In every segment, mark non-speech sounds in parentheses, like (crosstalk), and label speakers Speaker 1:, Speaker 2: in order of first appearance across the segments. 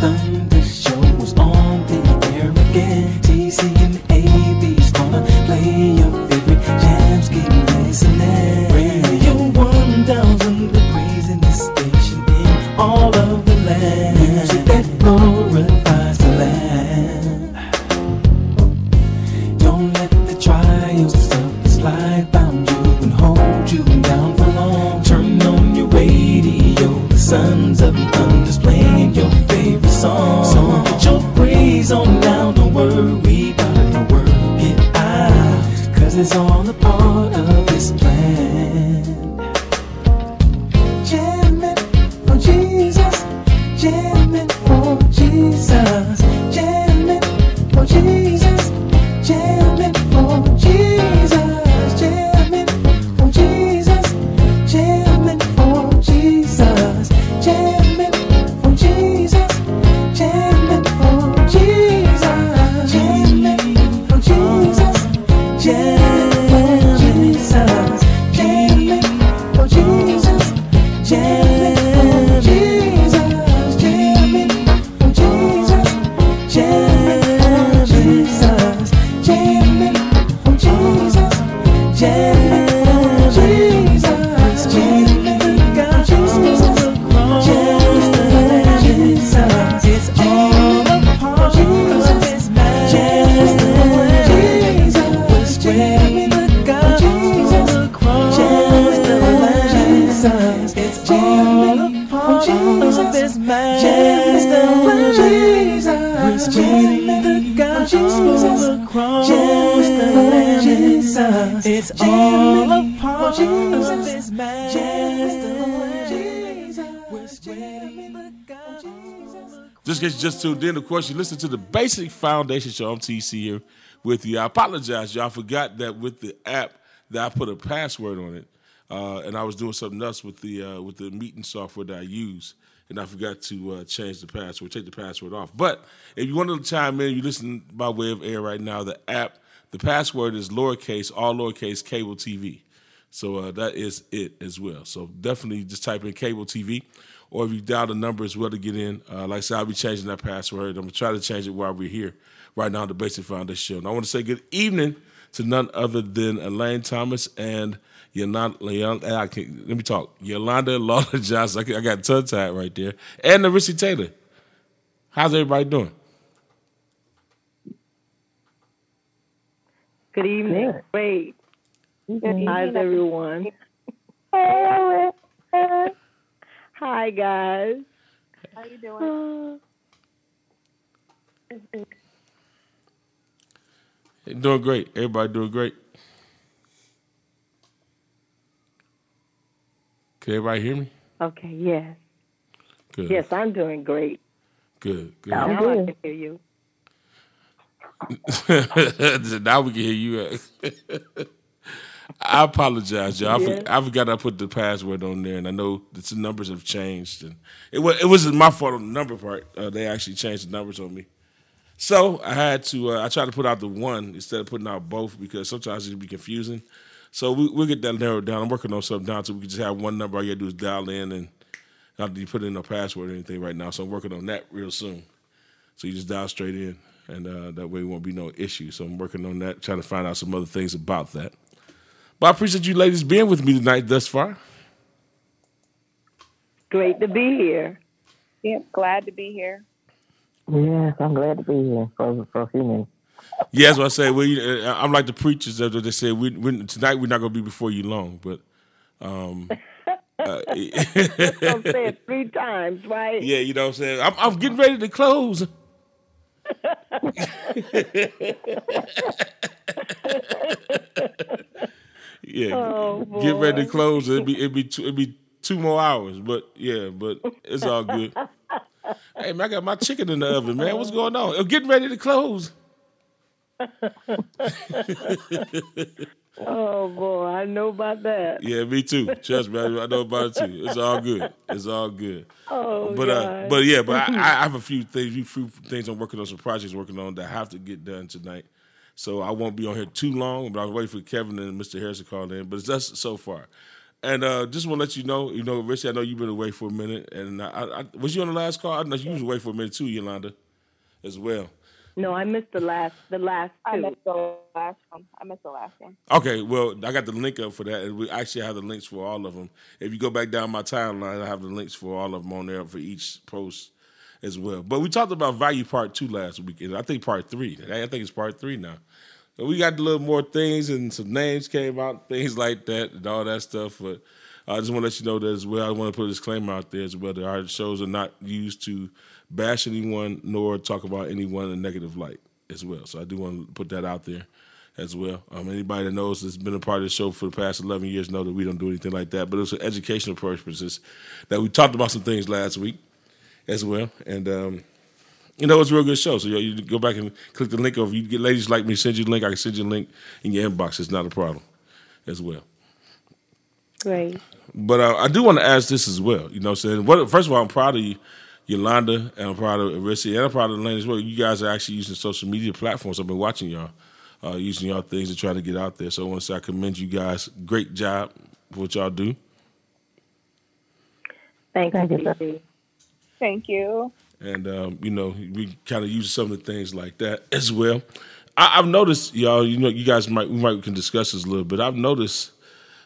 Speaker 1: Thunder
Speaker 2: Just tuned in. Of course, you listen to the Basic Foundation Show. I'm TC here with you. I apologize, y'all. I forgot that with the app that I put a password on it, uh, and I was doing something else with the uh, with the meeting software that I use, and I forgot to uh, change the password, take the password off. But if you want to chime in, you listen by way of air right now. The app, the password is lowercase, all lowercase, cable TV. So uh, that is it as well. So definitely just type in cable TV, or if you dial the number as well to get in. Uh, like I said, I'll be changing that password. I'm gonna try to change it while we're here right now on the Basic Foundation Show. And I want to say good evening to none other than Elaine Thomas and Yolanda. I can, let me talk. Yolanda Lawler (laughs) Johnson. I, can- I got tongue tied right there, and Narissa Taylor. How's everybody doing?
Speaker 3: Good evening. Wait. How's everyone? (laughs) Hi, guys.
Speaker 4: How you doing? (sighs)
Speaker 2: Doing great. Everybody doing great. Can everybody hear me?
Speaker 3: Okay, yes.
Speaker 2: Good.
Speaker 3: Yes, I'm doing great.
Speaker 2: Good. Good.
Speaker 3: now I can hear you. (laughs)
Speaker 2: now we can hear you. (laughs) I apologize, y'all.
Speaker 3: Yeah.
Speaker 2: I forgot I put the password on there, and I know that the numbers have changed. And it was it wasn't my fault on the number part. Uh, they actually changed the numbers on me, so I had to. Uh, I tried to put out the one instead of putting out both because sometimes it can be confusing. So we, we'll get that narrowed down. I'm working on something down so we can just have one number. All you gotta do is dial in and not you put in a password or anything right now. So I'm working on that real soon. So you just dial straight in, and uh, that way it won't be no issue. So I'm working on that, trying to find out some other things about that. But I appreciate you ladies being with me tonight thus far.
Speaker 3: Great to be here.
Speaker 4: Yep, glad to be here.
Speaker 5: Yes, I'm glad to be here for, for a few minutes.
Speaker 2: Yeah, that's what I say. Well, you, uh, I'm like the preachers that they say. We, we, tonight we're not going to be before you long, but um, (laughs) uh,
Speaker 3: I'll say it three times, right?
Speaker 2: yeah, you know what I'm saying. I'm, I'm getting ready to close. (laughs) (laughs) yeah,
Speaker 3: Oh,
Speaker 2: get ready to close. It'd be it'd be two, it'd be two more hours, but yeah, but it's all good. (laughs) hey man, I got my chicken in the oven, man. What's going on? I'm getting ready to close. (laughs)
Speaker 3: Oh boy, I know about that.
Speaker 2: Yeah, me too. Trust me, I I know about it too. It's all good. It's all good.
Speaker 3: Oh
Speaker 2: but uh, but yeah, but I, I (laughs) have a few things, a few things I'm working on, some projects working on that I have to get done tonight. So I won't be on here too long. But I'm waiting for Kevin and Mr. Harris to call in. But it's just so far. And uh, just want to let you know, you know, Richie, I know you've been away for a minute, and I, I, was you on the last call? I know you was away for a minute too, Yolanda, as well.
Speaker 3: No, I missed the last the last
Speaker 4: I missed the last one. I missed the last one.
Speaker 2: Okay, well, I got the link up for that, and we actually have the links for all of them. If you go back down my timeline, I have the links for all of them on there for each post as well. But we talked about value part two last week, and I think part three. I think it's part three now. We got a little more things, and some names came out, things like that, and all that stuff. But I just want to let you know that as well. I want to put a disclaimer out there as well that our shows are not used to bash anyone nor talk about anyone in a negative light as well. So I do want to put that out there as well. Um, anybody that knows that's been a part of the show for the past 11 years know that we don't do anything like that. But it's for educational purposes that we talked about some things last week as well. And, um, you know, it's a real good show. So you, you go back and click the link over. You get ladies like me, send you the link. I can send you a link in your inbox. It's not a problem as well.
Speaker 3: Great.
Speaker 2: But uh, I do want to ask this as well. You know what I'm saying? What, first of all, I'm proud of you, Yolanda, and I'm proud of Arisi, and I'm proud of Lane as well. You guys are actually using social media platforms. I've been watching y'all, uh, using y'all things to try to get out there. So I want to say I commend you guys. Great job for what y'all do.
Speaker 3: Thank,
Speaker 5: Thank
Speaker 3: you,
Speaker 5: you,
Speaker 4: Thank you.
Speaker 2: And um, you know we kind of use some of the things like that as well. I, I've noticed, y'all. You know, you guys might we might can discuss this a little bit. I've noticed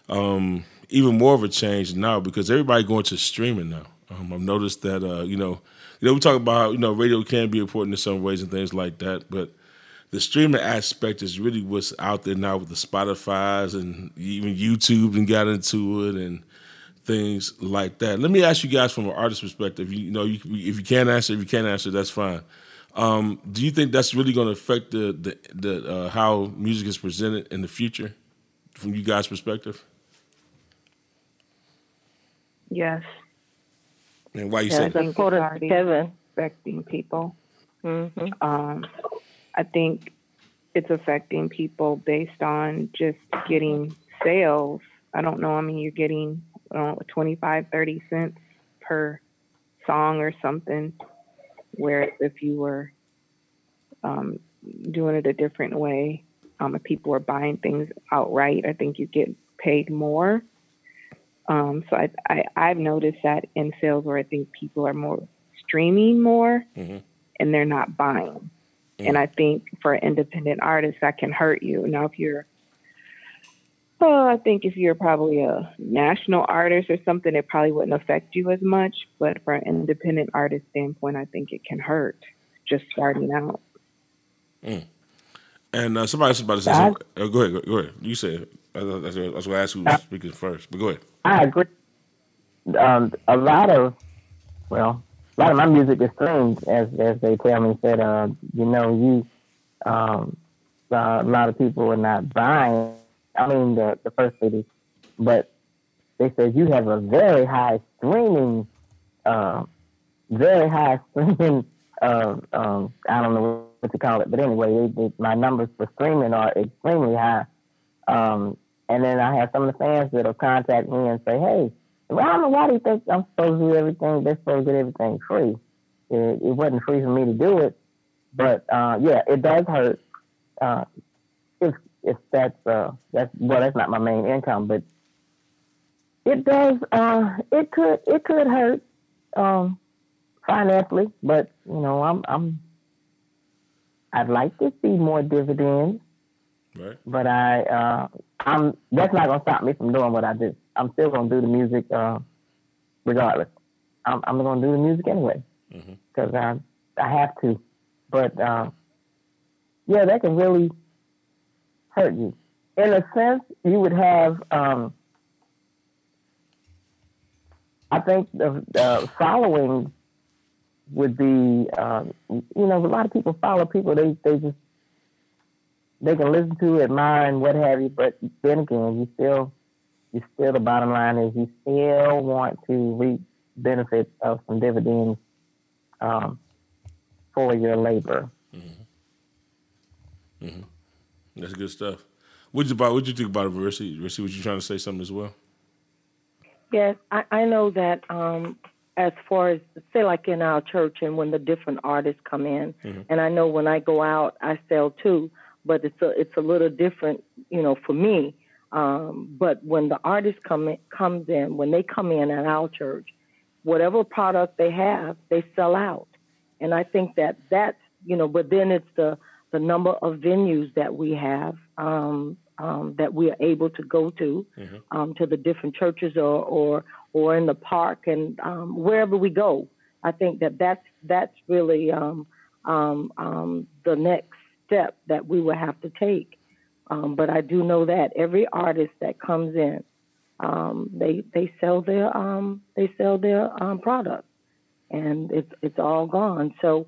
Speaker 2: um, even more of a change now because everybody going to streaming now. Um, I've noticed that uh, you know, you know, we talk about how, you know radio can be important in some ways and things like that, but the streaming aspect is really what's out there now with the Spotify's and even YouTube and got into it and things like that. Let me ask you guys from an artist perspective. You, you know, you, if you can't answer, if you can't answer, that's fine. Um, do you think that's really going to affect the the, the uh, how music is presented in the future, from you guys' perspective?
Speaker 6: Yes,
Speaker 2: And why you
Speaker 3: Yes,
Speaker 2: say that?
Speaker 3: I quoted
Speaker 6: Party.
Speaker 3: Kevin.
Speaker 6: affecting people.
Speaker 3: hmm
Speaker 6: Um, I think it's affecting people based on just getting sales. I don't know. I mean, you're getting I don't know, 25, 30 cents per song or something. Where if you were um, doing it a different way, um, if people were buying things outright, I think you get paid more. Um, so I, I, I've noticed that in sales where I think people are more streaming more
Speaker 2: Mhm.
Speaker 6: and they're not buying. And I think for independent artists, that can hurt you. Now, if you're, oh, I think if you're probably a national artist or something, it probably wouldn't affect you as much. But from an independent artist standpoint, I think it can hurt just starting out.
Speaker 2: And uh, somebody's about to say
Speaker 5: I-
Speaker 2: something. Uh, go ahead, go, ahead. You said it. I was I was going to ask who was speaking first, but go ahead.
Speaker 5: I agree. Um, a lot of, well, a lot of my music is streamed, as as they tell me. Said, uh, you know, you, um, uh, a lot of people are not buying. I mean, the the first lady, but they said you have a very high streaming, uh, very high streaming. Uh, um, I don't know what to call it, but anyway, they, they, my numbers for streaming are extremely high. Um, and then I have some of the fans that'll contact me and say, "Hey, I don't know why they think I'm supposed to do everything. They're supposed to get everything free. It, it wasn't free for me to do it, but uh, yeah, it does hurt. Uh, if that's uh, that's well, that's not my main income, but it does. Uh, it could it could hurt um, financially, but you know, I'm I'm I'd like to see more dividends
Speaker 2: Right.
Speaker 5: but I, uh, I'm that's not gonna stop me from doing what I do. I'm still gonna do the music, uh, regardless. I'm, I'm gonna do the music anyway because I, I have to. But uh, yeah, that can really hurt you. In a sense, you would have. Um, I think the, the following would be, uh, you know, a lot of people follow people. They they just they can listen to, admire, and what have you. But then again, you still, you still. The bottom line is you still want to reap benefits of some dividends um, for your labor.
Speaker 2: That's good stuff. What'd you about? What'd you think about it, Versi? Versi, was you trying to say something as well?
Speaker 3: Yes, I, I know that um, as far as say like in our church and when the different artists come in, and I know when I go out I sell too, but it's a it's a little different, you know, for me. Um, but when the artist come in, comes in, when they come in at our church, whatever product they have, they sell out. And I think that that's you know, but then it's the the number of venues that we have um, um, that we are able to go to,
Speaker 2: Mm-hmm.
Speaker 3: um, to the different churches or or or in the park and um, wherever we go. I think that that's that's really um, um, um, the next step that we will have to take. Um, but I do know that every artist that comes in, um, they they sell their um, they sell their um, product, and it's it's all gone. So,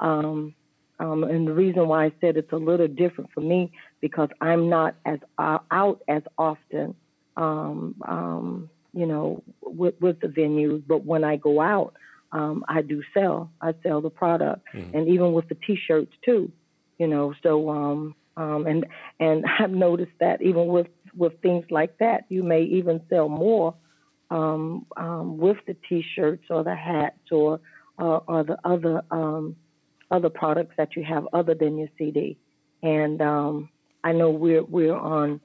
Speaker 3: um, um, and the reason why I said it's a little different for me because I'm not as uh, out as often, um, um, you know, with with the venues. But when I go out, um, I do sell. I sell the product, and even with the T-shirts too, you know. So, um, um, and and (laughs) I've noticed that even with with things like that, you may even sell more um, um, with the T-shirts or the hats or uh, or the other um, other products that you have other than your CD. And um, I know we're we're on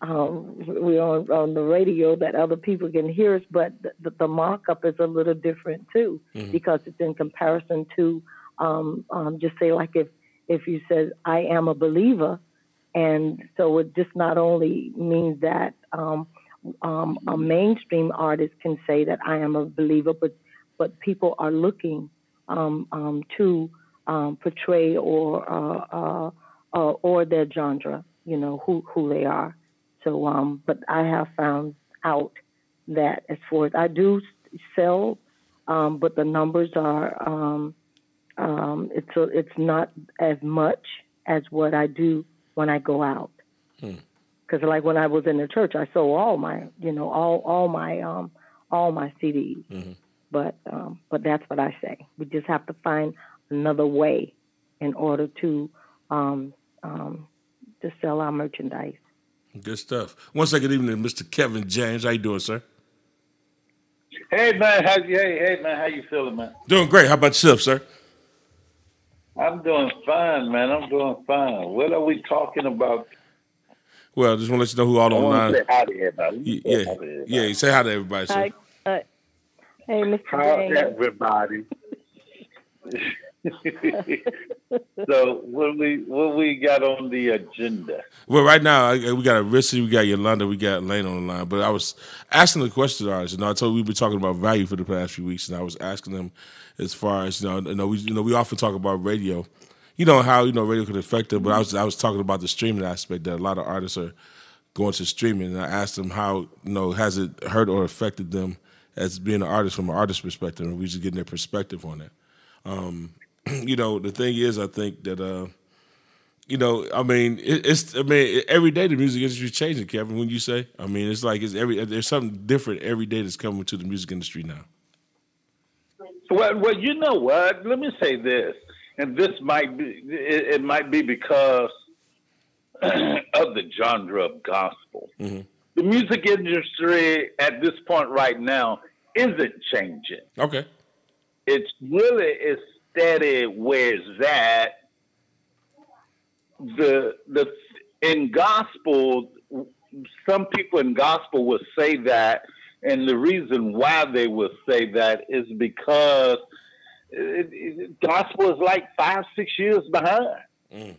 Speaker 3: um, we're on, on the radio that other people can hear us, but the, the markup is a little different too because it's in comparison to um, um, just say like if if you said I am a believer, and so it just not only means that um, um, a mainstream artist can say that I am a believer, but but people are looking um, um, to um, portray or uh, uh, uh, or their genre, you know who who they are. So, um, but I have found out that as far as I do sell, um, but the numbers are um, um, it's a, it's not as much as what I do when I go out. Because like when I was in the church, I sold all my you know all all my um, all my CDs. But um, but that's what I say. We just have to find another way in order to um, um, to sell our merchandise.
Speaker 2: Good stuff. One second evening, Mr. Kevin James. How you doing, sir?
Speaker 7: Hey man, how you hey, hey man, how you feeling, man?
Speaker 2: Doing great. How about yourself, sir?
Speaker 7: I'm doing fine, man. I'm doing fine. What are we talking about?
Speaker 2: Well, just want to let you know who all
Speaker 7: I
Speaker 2: on the
Speaker 7: want
Speaker 2: line.
Speaker 7: say hi to everybody.
Speaker 2: Y-
Speaker 7: Say
Speaker 2: Yeah,
Speaker 7: hi to everybody.
Speaker 2: yeah. Say hi to everybody, sir.
Speaker 3: Hi, uh, hey, Mr.
Speaker 7: How's
Speaker 3: James.
Speaker 7: everybody? (laughs) (laughs) so what we what we got on the agenda?
Speaker 2: Well, right now we got Arissa, we got Yolanda, we got Lane on the line. But I was asking the question artists, and I told we've been talking about value for the past few weeks, and I was asking them as far as you know, you know, we you know we often talk about radio, you know how you know radio could affect them. But I was I was talking about the streaming aspect that a lot of artists are going to streaming, and I asked them how you know has it hurt or affected them as being an artist from an artist perspective, and we just getting their perspective on that. Um, (clears throat) you know, the thing is, I think that. uh you know, I mean, it, it's. I mean, every day the music industry is changing, Kevin. When you say, I mean, it's like it's every. There's something different every day that's coming to the music industry now.
Speaker 7: Well, well, you know what? Let me say this, and this might be it, it might be because (clears throat) of the genre of gospel.
Speaker 2: Mhm.
Speaker 7: The music industry at this point right now isn't changing.
Speaker 2: Okay.
Speaker 7: It's really is steady where it's at. The the in gospel, some people in gospel would say that, and the reason why they would say that is because it, it, gospel is like five six years behind.
Speaker 2: Mm.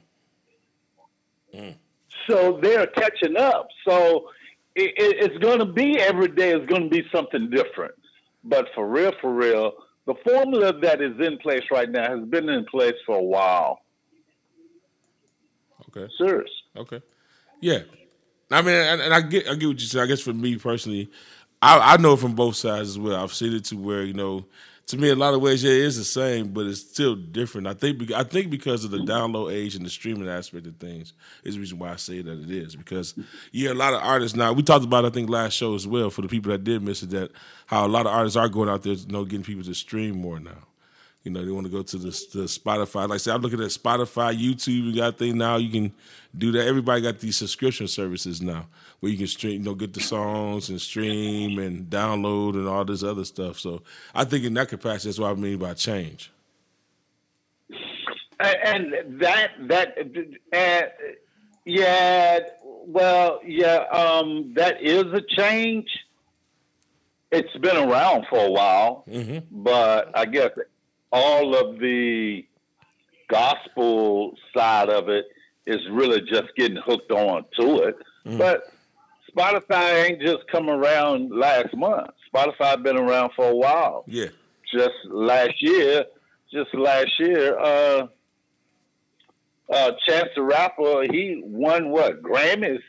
Speaker 2: Mm.
Speaker 7: So they're catching up. So it, it's going to be every day is going to be something different. But for real, for real, the formula that is in place right now has been in place for a while.
Speaker 2: Okay.
Speaker 7: Serious.
Speaker 2: Okay. Yeah. I mean, and, and I get, I get what you said. I guess for me personally, I, I know from both sides as well. I've seen it to where you know, to me, a lot of ways, yeah, it is the same, but it's still different. I think, I think because of the download age and the streaming aspect of things is the reason why I say that it is. Because yeah, a lot of artists now. We talked about, I think, last show as well. For the people that did miss it, that how a lot of artists are going out there, you know, getting people to stream more now. You know, they want to go to the, the Spotify. Like I said, I'm looking at Spotify, YouTube. You got thing now. You can do that. Everybody got these subscription services now where you can stream, you know, get the songs and stream and download and all this other stuff. So I think in that capacity, that's what I mean by change.
Speaker 7: And that that uh, yeah, well, yeah, um, that is a change. It's been around for a while,
Speaker 2: hmm
Speaker 7: but I guess all of the gospel side of it is really just getting hooked on to it.
Speaker 2: Mhm.
Speaker 7: But Spotify ain't just come around last month. Spotify been around for a while.
Speaker 2: Yeah.
Speaker 7: Just last year, just last year, uh, uh, Chance the Rapper, he won what Grammys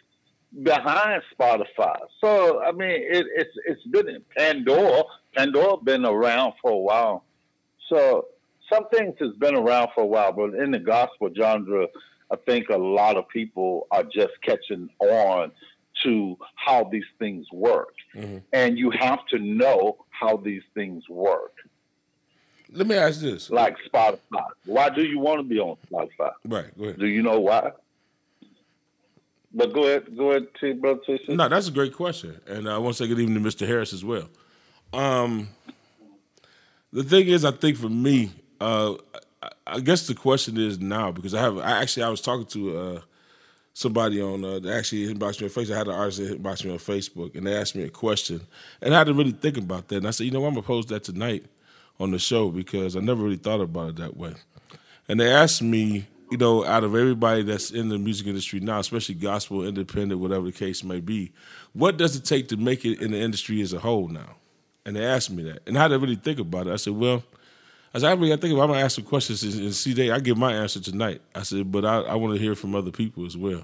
Speaker 7: behind Spotify. So I mean, it, it's it's been in Pandora. Pandora been around for a while. So some things has been around for a while, but in the gospel genre, I think a lot of people are just catching on to how these things work,
Speaker 2: Mhm.
Speaker 7: and you have to know how these things work.
Speaker 2: Let me ask this.
Speaker 7: Like Spotify. Why do you want to be on Spotify?
Speaker 2: Right. Go ahead.
Speaker 7: Do you know why? But go ahead, go ahead, T, brother.
Speaker 2: No, that's a great question, and I want to say good evening to Mr. Harris as well. Um, the thing is, I think for me, uh, I, guess the question is now because I have. I actually I was talking to uh, somebody on uh, actually inboxed me on Facebook. I had an artist inboxed me on Facebook, and they asked me a question, and I had to really think about that. And I said, you know, I'm gonna pose that tonight on the show because I never really thought about it that way. And they asked me, you know, out of everybody that's in the music industry now, especially gospel, independent, whatever the case may be, what does it take to make it in the industry as a whole now? And they asked me that. And I had to really think about it. I said, well, I said, I really got to think about it. I'm going to ask some questions and see they, I give my answer tonight. I said, but I, I want to hear from other people as well.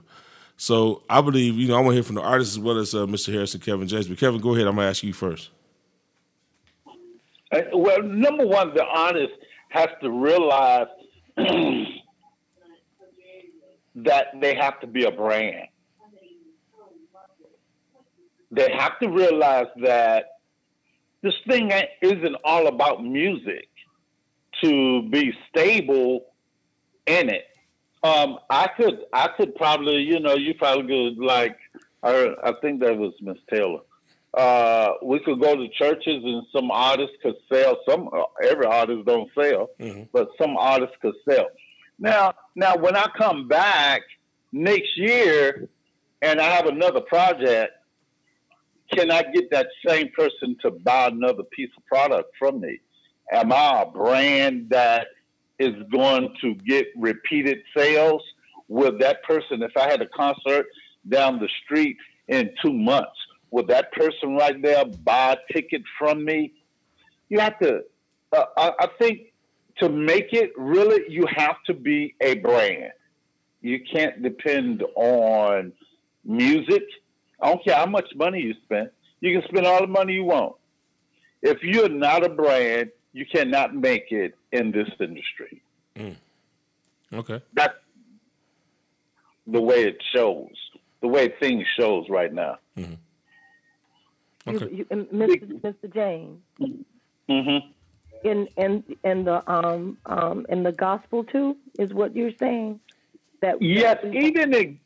Speaker 2: So I believe, you know, I want to hear from the artists as well as uh, Mr. Harris and Kevin James. But Kevin, go ahead. I'm going to ask you first.
Speaker 7: Uh, Well, number one, the artist has to realize (clears throat) that they have to be a brand. They have to realize that this thing isn't all about music to be stable in it. Um, I could, I could probably, you know, you probably could like, I, I think that was Miss Taylor uh, we could go to churches and some artists could sell. Some every artist don't sell,
Speaker 2: Mhm.
Speaker 7: but some artists could sell. Now, now when I come back next year and I have another project, can I get that same person to buy another piece of product from me? Am I a brand that is going to get repeated sales? Will that person, if I had a concert down the street in two months, would that person right there buy a ticket from me? You have to, uh, I, I think to make it really, you have to be a brand. You can't depend on music. I don't care how much money you spend. You can spend all the money you want. If you're not a brand, you cannot make it in this industry.
Speaker 2: Okay.
Speaker 7: That's the way it shows, the way things shows right now.
Speaker 2: Okay.
Speaker 3: You, you, Mr. Mr. James,
Speaker 7: Mm-hmm.
Speaker 3: in in in the um um in the gospel too is what you're saying. That
Speaker 7: Yes, even in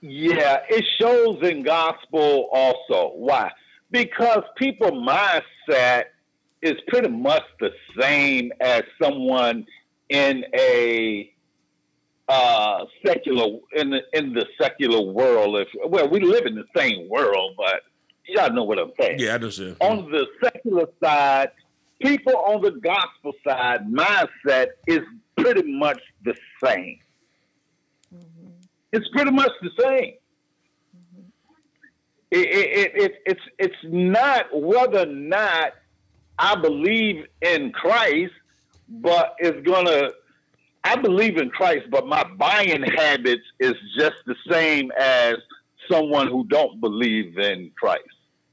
Speaker 7: yeah, it shows in gospel also. Why? Because people mindset is pretty much the same as someone in a uh, secular in the in the secular world. If well, we live in the same world, but y'all know what I'm saying
Speaker 2: Yeah, I understand.
Speaker 7: on the secular side, people on the gospel side mindset is pretty much the same. It's pretty much the same. It, it, it, it's it's not whether or not I believe in Christ, but it's gonna. I believe in Christ, but my buying habits is just the same as someone who don't believe in Christ.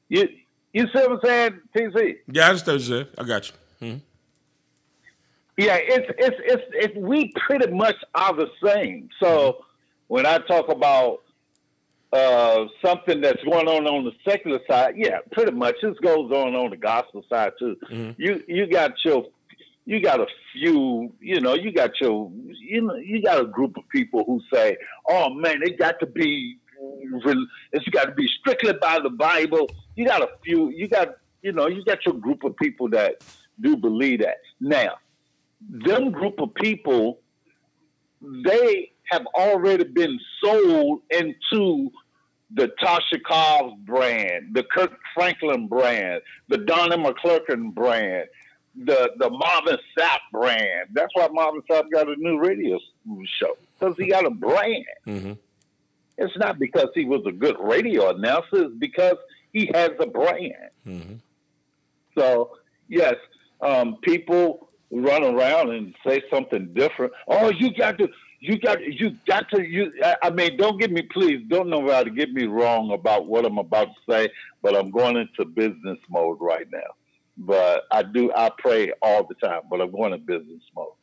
Speaker 7: You you see what I'm saying, TC?
Speaker 2: Yeah, I understand what you said. I got you. Mhm.
Speaker 7: Yeah, it's it's it's it's we pretty much are the same. So when I talk about uh, something that's going on on the secular side, yeah, pretty much this goes on on the gospel side too.
Speaker 2: Mhm.
Speaker 7: You you got your you got a few, you know, you got your you know you got a group of people who say, "Oh man, it got to be it's got to be strictly by the Bible." You got a few, you got you know, you got your group of people that do believe that. Now, them group of people, they have already been sold into the Tasha Cobbs brand, the Kirk Franklin brand, the Donnie McClurkin brand, the the Marvin Sapp brand. That's why Marvin Sapp got a new radio show because he got a brand.
Speaker 2: Mm-hmm.
Speaker 7: It's not because he was a good radio announcer. It's because he has a brand.
Speaker 2: Mm-hmm.
Speaker 7: So yes, um, people run around and say something different. Oh, you got to, you got, you got to. You, I- mean, don't get me, please, don't nobody get me wrong about what I'm about to say. But I'm going into business mode right now. But I do, I pray all the time. But I'm going to business mode.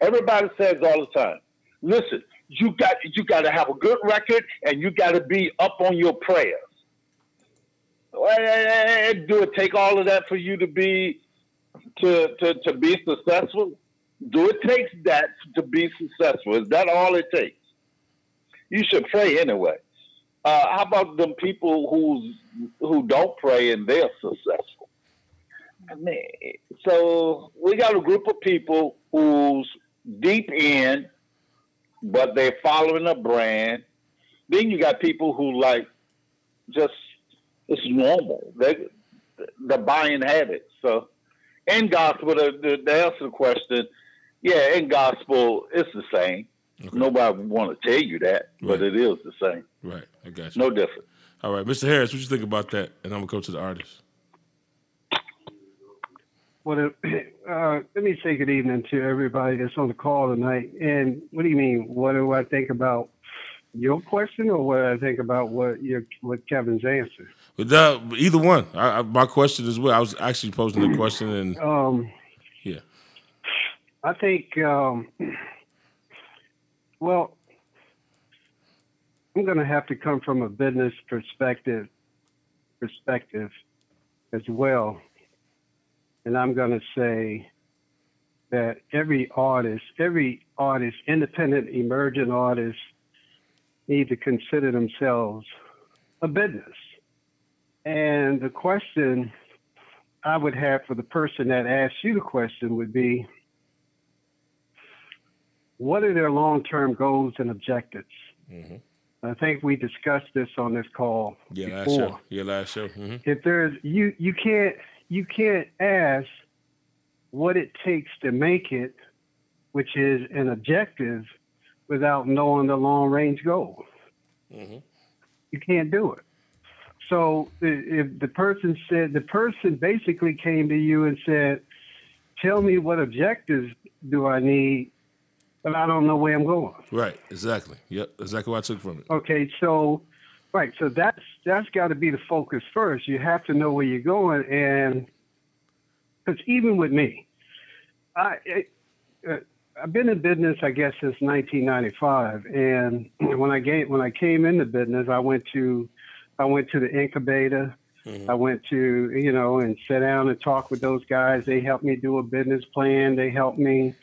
Speaker 7: Everybody says all the time, listen, you got, you got to have a good record, and you got to be up on your prayers. Do it take all of that for you to be to, to, to be successful? Do it takes that to be successful? Is that all it takes? You should pray anyway. Uh, how about them people who's who don't pray and they're successful? I mean, so we got a group of people who's deep in, but they're following a brand. Then you got people who like just it's normal. They the buying habits. So in to, to, to answer the question, yeah, in gospel, it's the same.
Speaker 2: Okay.
Speaker 7: Nobody want to tell you that, but
Speaker 2: Right.
Speaker 7: it is the same.
Speaker 2: Right. I got you.
Speaker 7: No different.
Speaker 2: All right, Mr. Harris, what you think about that? And I'm gonna go to the artist.
Speaker 8: Well, (clears throat) uh, let me say good evening to everybody that's on the call tonight. And what do you mean? What do I think about your question, or what I think about what your what Kevin's answer?
Speaker 2: But that, either one. I, I, my question as well. I was actually posing the (clears throat) question, and
Speaker 8: Um,
Speaker 2: yeah,
Speaker 8: I think, um, well, I'm going to have to come from a business perspective, perspective as well, and I'm going to say that every artist, every artist, independent, emerging artist, need to consider themselves a business. And the question I would have for the person that asked you the question would be, what are their long-term goals and objectives?
Speaker 2: Mhm.
Speaker 8: I think we discussed this on this call
Speaker 2: yeah, last
Speaker 8: before.
Speaker 2: show, yeah, last show. hmm
Speaker 8: If there's you, you can't you can't ask what it takes to make it, which is an objective, without knowing the long-range goal.
Speaker 2: hmm
Speaker 8: You can't do it. So if the person said the person basically came to you and said, "Tell me what objectives do I need, but I don't know where I'm going."
Speaker 2: Right, exactly. Yep, exactly what I took from it.
Speaker 8: Okay, so right, so that's that's got to be the focus first. You have to know where you're going, and because even with me, I. Uh, I've been in business, I guess, since 1995, and (clears throat) when I came when I came into business, I went to I went to the incubator.
Speaker 2: Mhm.
Speaker 8: I went to you know and sat down and talked with those guys. They helped me do a business plan. They helped me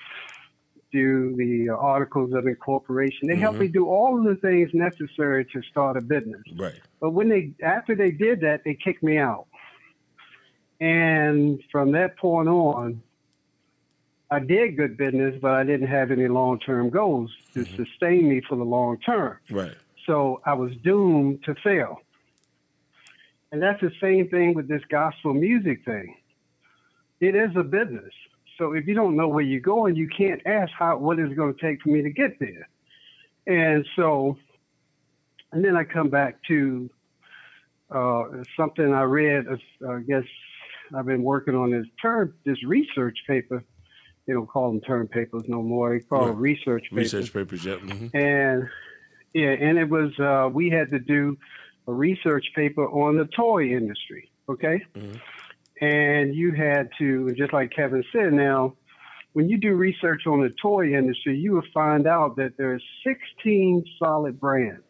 Speaker 8: do the uh, articles of incorporation. They helped
Speaker 2: Mhm.
Speaker 8: me do all of the things necessary to start a business.
Speaker 2: Right.
Speaker 8: But when they after they did that, they kicked me out. And from that point on, I did good business, but I didn't have any long term goals to sustain me for the long term.
Speaker 2: Right.
Speaker 8: So I was doomed to fail. And that's the same thing with this gospel music thing. It is a business. So if you don't know where you're going, you can't ask how what is it going to take for me to get there. And so, and then I come back to uh, something I read. uh, I guess I've been working on this term, this research paper. They don't call them term papers no more. They call them research papers
Speaker 2: Research papers. Yep. hmm
Speaker 8: and yeah, and it was uh, we had to do a research paper on the toy industry. Okay,
Speaker 2: Mhm.
Speaker 8: And you had to just like Kevin said. Now, when you do research on the toy industry, you will find out that there's 16 solid brands.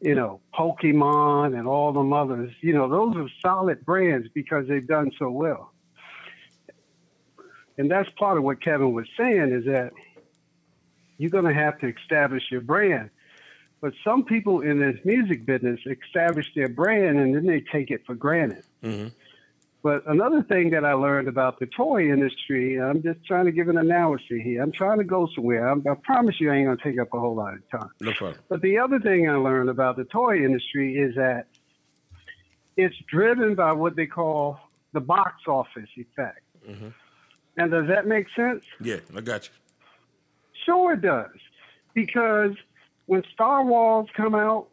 Speaker 8: You know, Pokemon and all the others. You know, those are solid brands because they've done so well. And that's part of what Kevin was saying is that you're going to have to establish your brand. But some people in this music business establish their brand and then they take it for granted.
Speaker 2: hmm
Speaker 8: But another thing that I learned about the toy industry, I'm just trying to give an analogy here. I'm trying to go somewhere. I'm, I promise you I ain't going to take up a whole lot of time.
Speaker 2: No problem.
Speaker 8: But the other thing I learned about the toy industry is that it's driven by what they call the box office effect. And does that make sense?
Speaker 2: Yeah, I got you.
Speaker 8: Sure it does. Because when Star Wars come out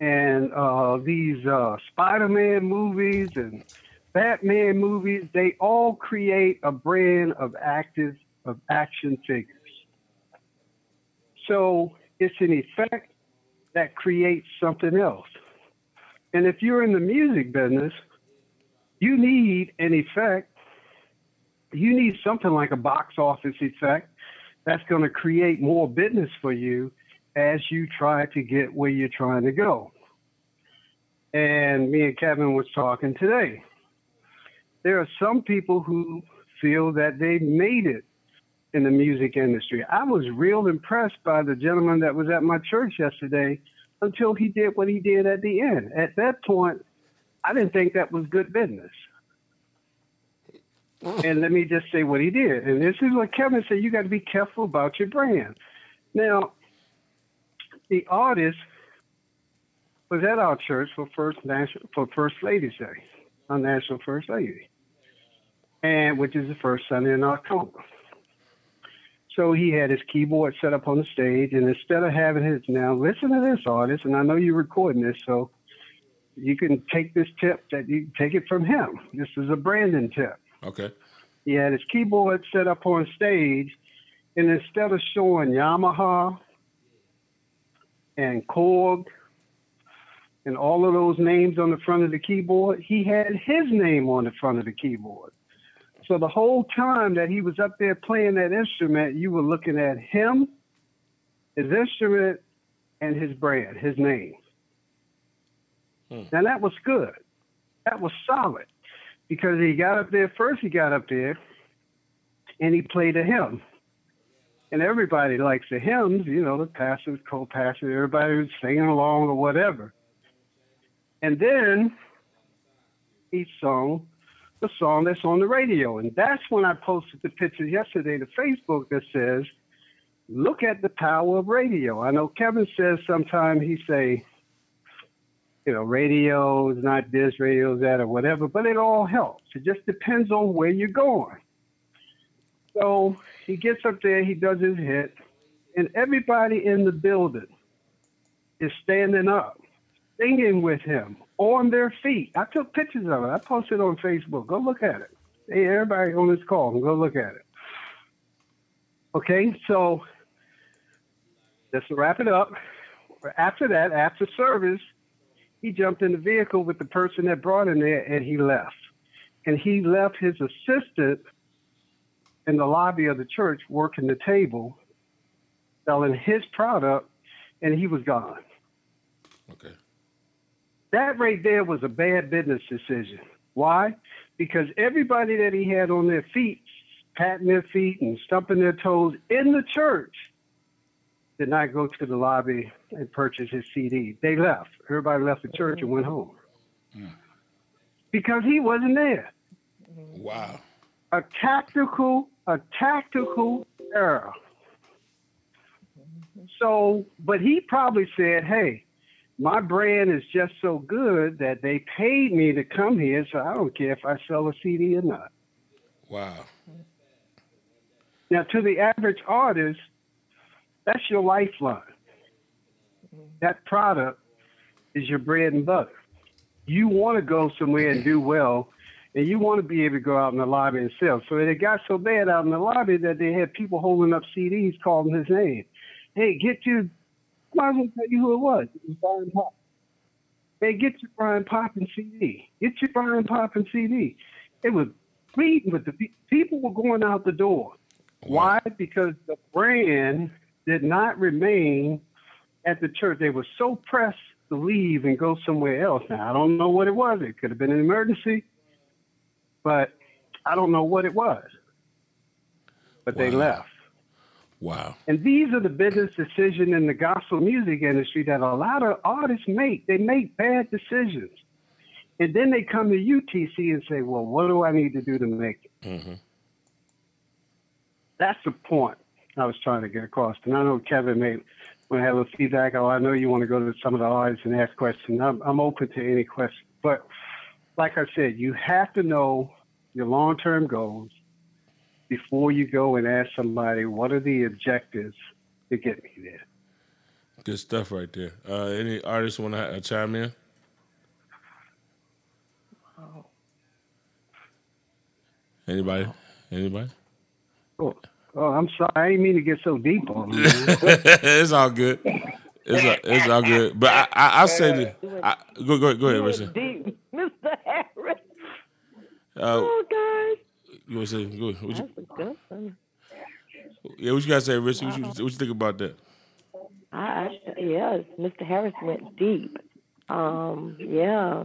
Speaker 8: and uh, these uh, Spider-Man movies and Batman movies, they all create a brand of active of action figures. So it's an effect that creates something else. And if you're in the music business, you need an effect. You need something like a box office effect that's going to create more business for you as you try to get where you're trying to go. And me and Kevin was talking today. There are some people who feel that they made it in the music industry. I was real impressed by the gentleman that was at my church yesterday until he did what he did at the end. At that point, I didn't think that was good business. Mm. And let me just say what he did. And this is what Kevin said you got to be careful about your brand. Now, the artist was at our church for first national for First Lady's Day, our National First Lady, and which is the first Sunday in October. So he had his keyboard set up on the stage, and instead of having his now listen to this artist, and I know you're recording this, so you can take this tip that you take it from him. This is a branding tip.
Speaker 2: Okay.
Speaker 8: He had his keyboard set up on stage, and instead of showing Yamaha and Korg and all of those names on the front of the keyboard, he had his name on the front of the keyboard. So the whole time that he was up there playing that instrument, you were looking at him, his instrument, and his brand, his name. Hmm. Now that was good. That was solid because he got up there first. He got up there and he played a hymn. And everybody likes the hymns, you know, the pastors, co-pastors, everybody was singing along or whatever. And then he sung the song that's on the radio. And that's when I posted the picture yesterday to Facebook that says, look at the power of radio. I know Kevin says sometimes he say, you know, radio is not this, radio is that, or whatever, but it all helps. It just depends on where you're going. So he gets up there, he does his hit, and everybody in the building is standing up, singing with him on their feet. I took pictures of it. I posted on Facebook. Go look at it. Hey, everybody on this call, go look at it. Okay, so just to wrap it up, after that, after service, he jumped in the vehicle with the person that brought him there and he left. And he left his assistant in the lobby of the church working the table, selling his product, and he was gone.
Speaker 2: Okay.
Speaker 8: That right there was a bad business decision. Why? Because everybody that he had on their feet, patting their feet and stumping their toes in the church, did not go to the lobby and purchase his CD. They left. Everybody left the church and went home. Mm. Because he wasn't there.
Speaker 2: Wow.
Speaker 8: A tactical, a tactical error. So, but he probably said, hey, my brand is just so good that they paid me to come here, so I don't care if I sell a CD or not.
Speaker 2: Wow.
Speaker 8: Now, to the average artist, that's your lifeline. That product is your bread and butter. You want to go somewhere and do well, and you want to be able to go out in the lobby and sell. So it got so bad out in the lobby that they had people holding up CDs calling his name. Hey, get your, might as well tell you who it was. It was Brian Pop. Hey, get your Bryan Popin CD. Get your Bryan Popin CD. It was bleeding with the pe- people were going out the door. Why? Because the brand did not remain at the church. They were so pressed to leave and go somewhere else. Now, I don't know what it was. It could have been an emergency, but I don't know what it was. But they left.
Speaker 2: Wow.
Speaker 8: And these are the business decisions in the gospel music industry that a lot of artists make. They make bad decisions. And then they come to UTC and say, well, what do I need to do to make it?
Speaker 2: Mm-hmm.
Speaker 8: That's the point I was trying to get across. And I know Kevin may want to have a feedback. Oh, I know you want to go to some of the artists and ask questions. I'm, I'm open to any question. But like I said, you have to know your long term goals before you go and ask somebody, what are the objectives to get me there?
Speaker 2: Good stuff right there. Uh, any artists want to uh, chime in? Anybody? Anybody?
Speaker 8: Oh, oh, I'm sorry. I didn't mean to get so deep on you. (laughs)
Speaker 2: it's all good. It's all, it's all good. But I I, I say that. I, go go go ahead, Richard.
Speaker 3: Deep, Mr.
Speaker 2: Uh,
Speaker 3: Oh, guys,
Speaker 2: you want to say? Go. What you,
Speaker 3: that's a good one.
Speaker 2: yeah, what you guys say, Richard? What you, what you think about that?
Speaker 3: I, I yes, Mr. Harris went deep. Um, yeah.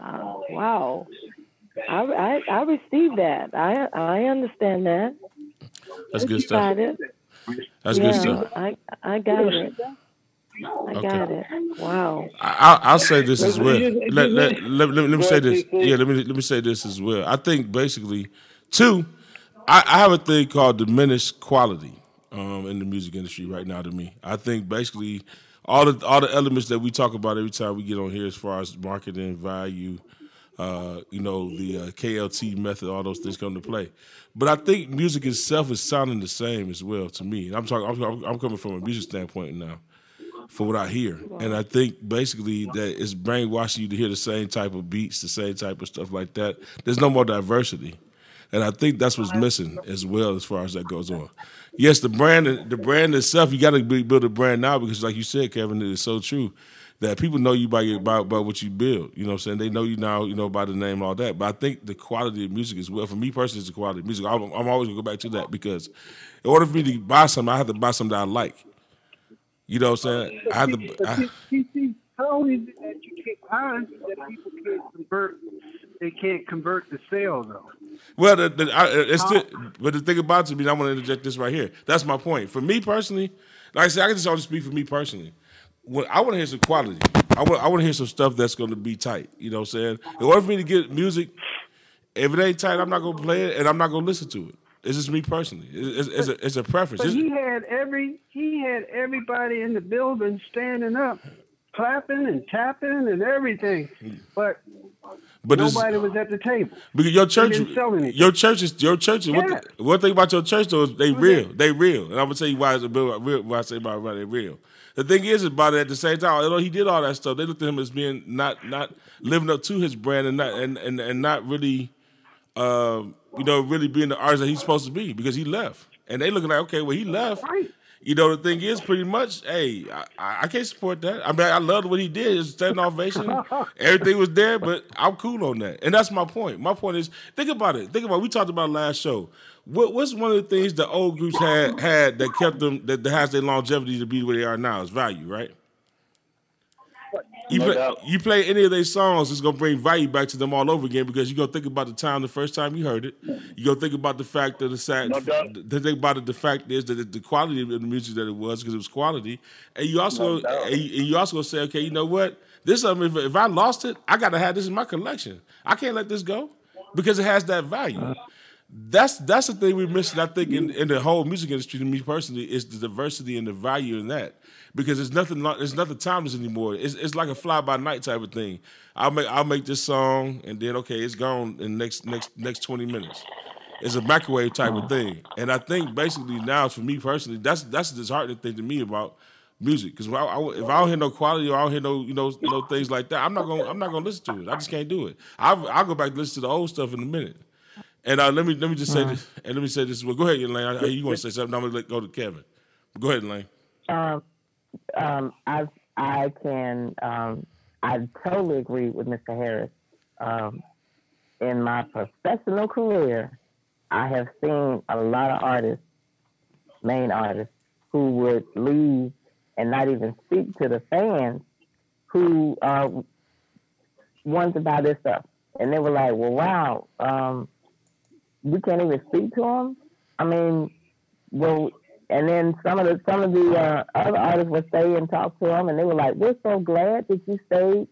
Speaker 3: Uh, wow. I, I I received that. I I understand that.
Speaker 2: That's good stuff. That's
Speaker 3: yeah,
Speaker 2: good stuff.
Speaker 3: I I got it. I
Speaker 2: Okay.
Speaker 3: got it. Wow.
Speaker 2: I, I'll, I'll say this as well. Let, let, let, let, me say this. Yeah, let me let me say this as well. I think basically, two, I, I have a thing called diminished quality um, in the music industry right now. To me, I think basically all the all the elements that we talk about every time we get on here, as far as marketing value, uh, you know, the uh, KLT method, all those things come to play. But I think music itself is sounding the same as well to me. I'm talking. I'm, I'm coming from a music standpoint now for what I hear. And I think basically that it's brainwashing you to hear the same type of beats, the same type of stuff like that. There's no more diversity. And I think that's what's missing as well as far as that goes on. Yes, the brand the brand itself, you gotta build a brand now because like you said, Kevin, it is so true that people know you by your by, by what you build. You know what I'm saying? They know you now, you know, by the name and all that. But I think the quality of music as well. For me personally, it's the quality of music. I'm, I'm always gonna go back to that because in order for me to buy something, I have to buy something that I like. You know what I'm saying? I have to. I,
Speaker 8: TC, how is it that you can't find that people can't convert? They can't convert the sale though.
Speaker 2: Well, the, the, I, it's still, but the thing about it, I mean, I want to interject this right here. That's my point. For me personally, like I said, I can just only speak for me personally. When I want to hear some quality, I want I want to hear some stuff that's going to be tight. You know what I'm saying? In order for me to get music, if it ain't tight, I'm not going to play it, and I'm not going to listen to it. It's just me personally. It's, it's, it's a, it's a preference.
Speaker 8: But
Speaker 2: It's-
Speaker 8: he had every he had everybody in the building standing up, clapping and tapping and everything. But
Speaker 2: but
Speaker 8: nobody was at the table.
Speaker 2: Because your church,
Speaker 8: didn't sell anything.
Speaker 2: your church is your church. Is,
Speaker 8: Yeah.
Speaker 2: one, thing, one thing about your church though is they real, they real, and I'm gonna tell you why it's a real. real- Why I say about why they real. The thing is about it at the same time, although he did all that stuff, they looked at him as being not not living up to his brand and not and and, and not really, um, you know, really being the artist that he's supposed to be because he left, and they looking like okay, well he left.
Speaker 8: Right.
Speaker 2: You know, the thing is, pretty much, hey, I, I I can't support that. I mean, I loved what he did. His standing ovation, (laughs) everything was there, but I'm cool on that. And that's my point. My point is, think about it. Think about it. We talked about last show. What, what's one of the things the old groups had had that kept them that, that has their longevity to be where they are now? Is value, right? You
Speaker 7: No
Speaker 2: play,
Speaker 7: doubt.
Speaker 2: you play any of their songs, it's gonna bring value back to them all over again because you're gonna think about the time the first time you heard it. You're gonna think about the fact that the fact
Speaker 7: No doubt.
Speaker 2: the thing about it, the fact is that the, the quality of the music that it was because it was quality, and you also
Speaker 7: No
Speaker 2: and you, also gonna say, okay, you know what? This um, if, if I lost it, I gotta have this in my collection. I can't let this go because it has that value. That's that's the thing we're missing. I think in, in the whole music industry, to me personally, is the diversity and the value in that. Because there's nothing there's nothing timeless anymore. It's, it's like a fly by night type of thing. I'll make I'll make this song and then okay, it's gone in the next next next twenty minutes. It's a microwave type of thing. And I think basically now, for me personally, that's that's the disheartening thing to me about music. Because if I if I don't hear no quality or I don't hear no you know no things like that, I'm not gonna I'm not gonna listen to it. I just can't do it. I'll I'll go back and listen to the old stuff in a minute. And uh, let me let me just say this. And let me say this. Well, go ahead, Elaine. I, you want to say something? I'm gonna let go to Kevin. Go ahead, Elaine.
Speaker 5: Um, um, I I can um, I totally agree with Mr. Harris. Um, in my professional career, I have seen a lot of artists, main artists, who would leave and not even speak to the fans who uh, wanted to buy this stuff, and they were like, "Well, wow, um, we can't even speak to them." I mean, well, and then some of the some of the uh, other artists would stay and talk to them, and they were like, "We're so glad that you stayed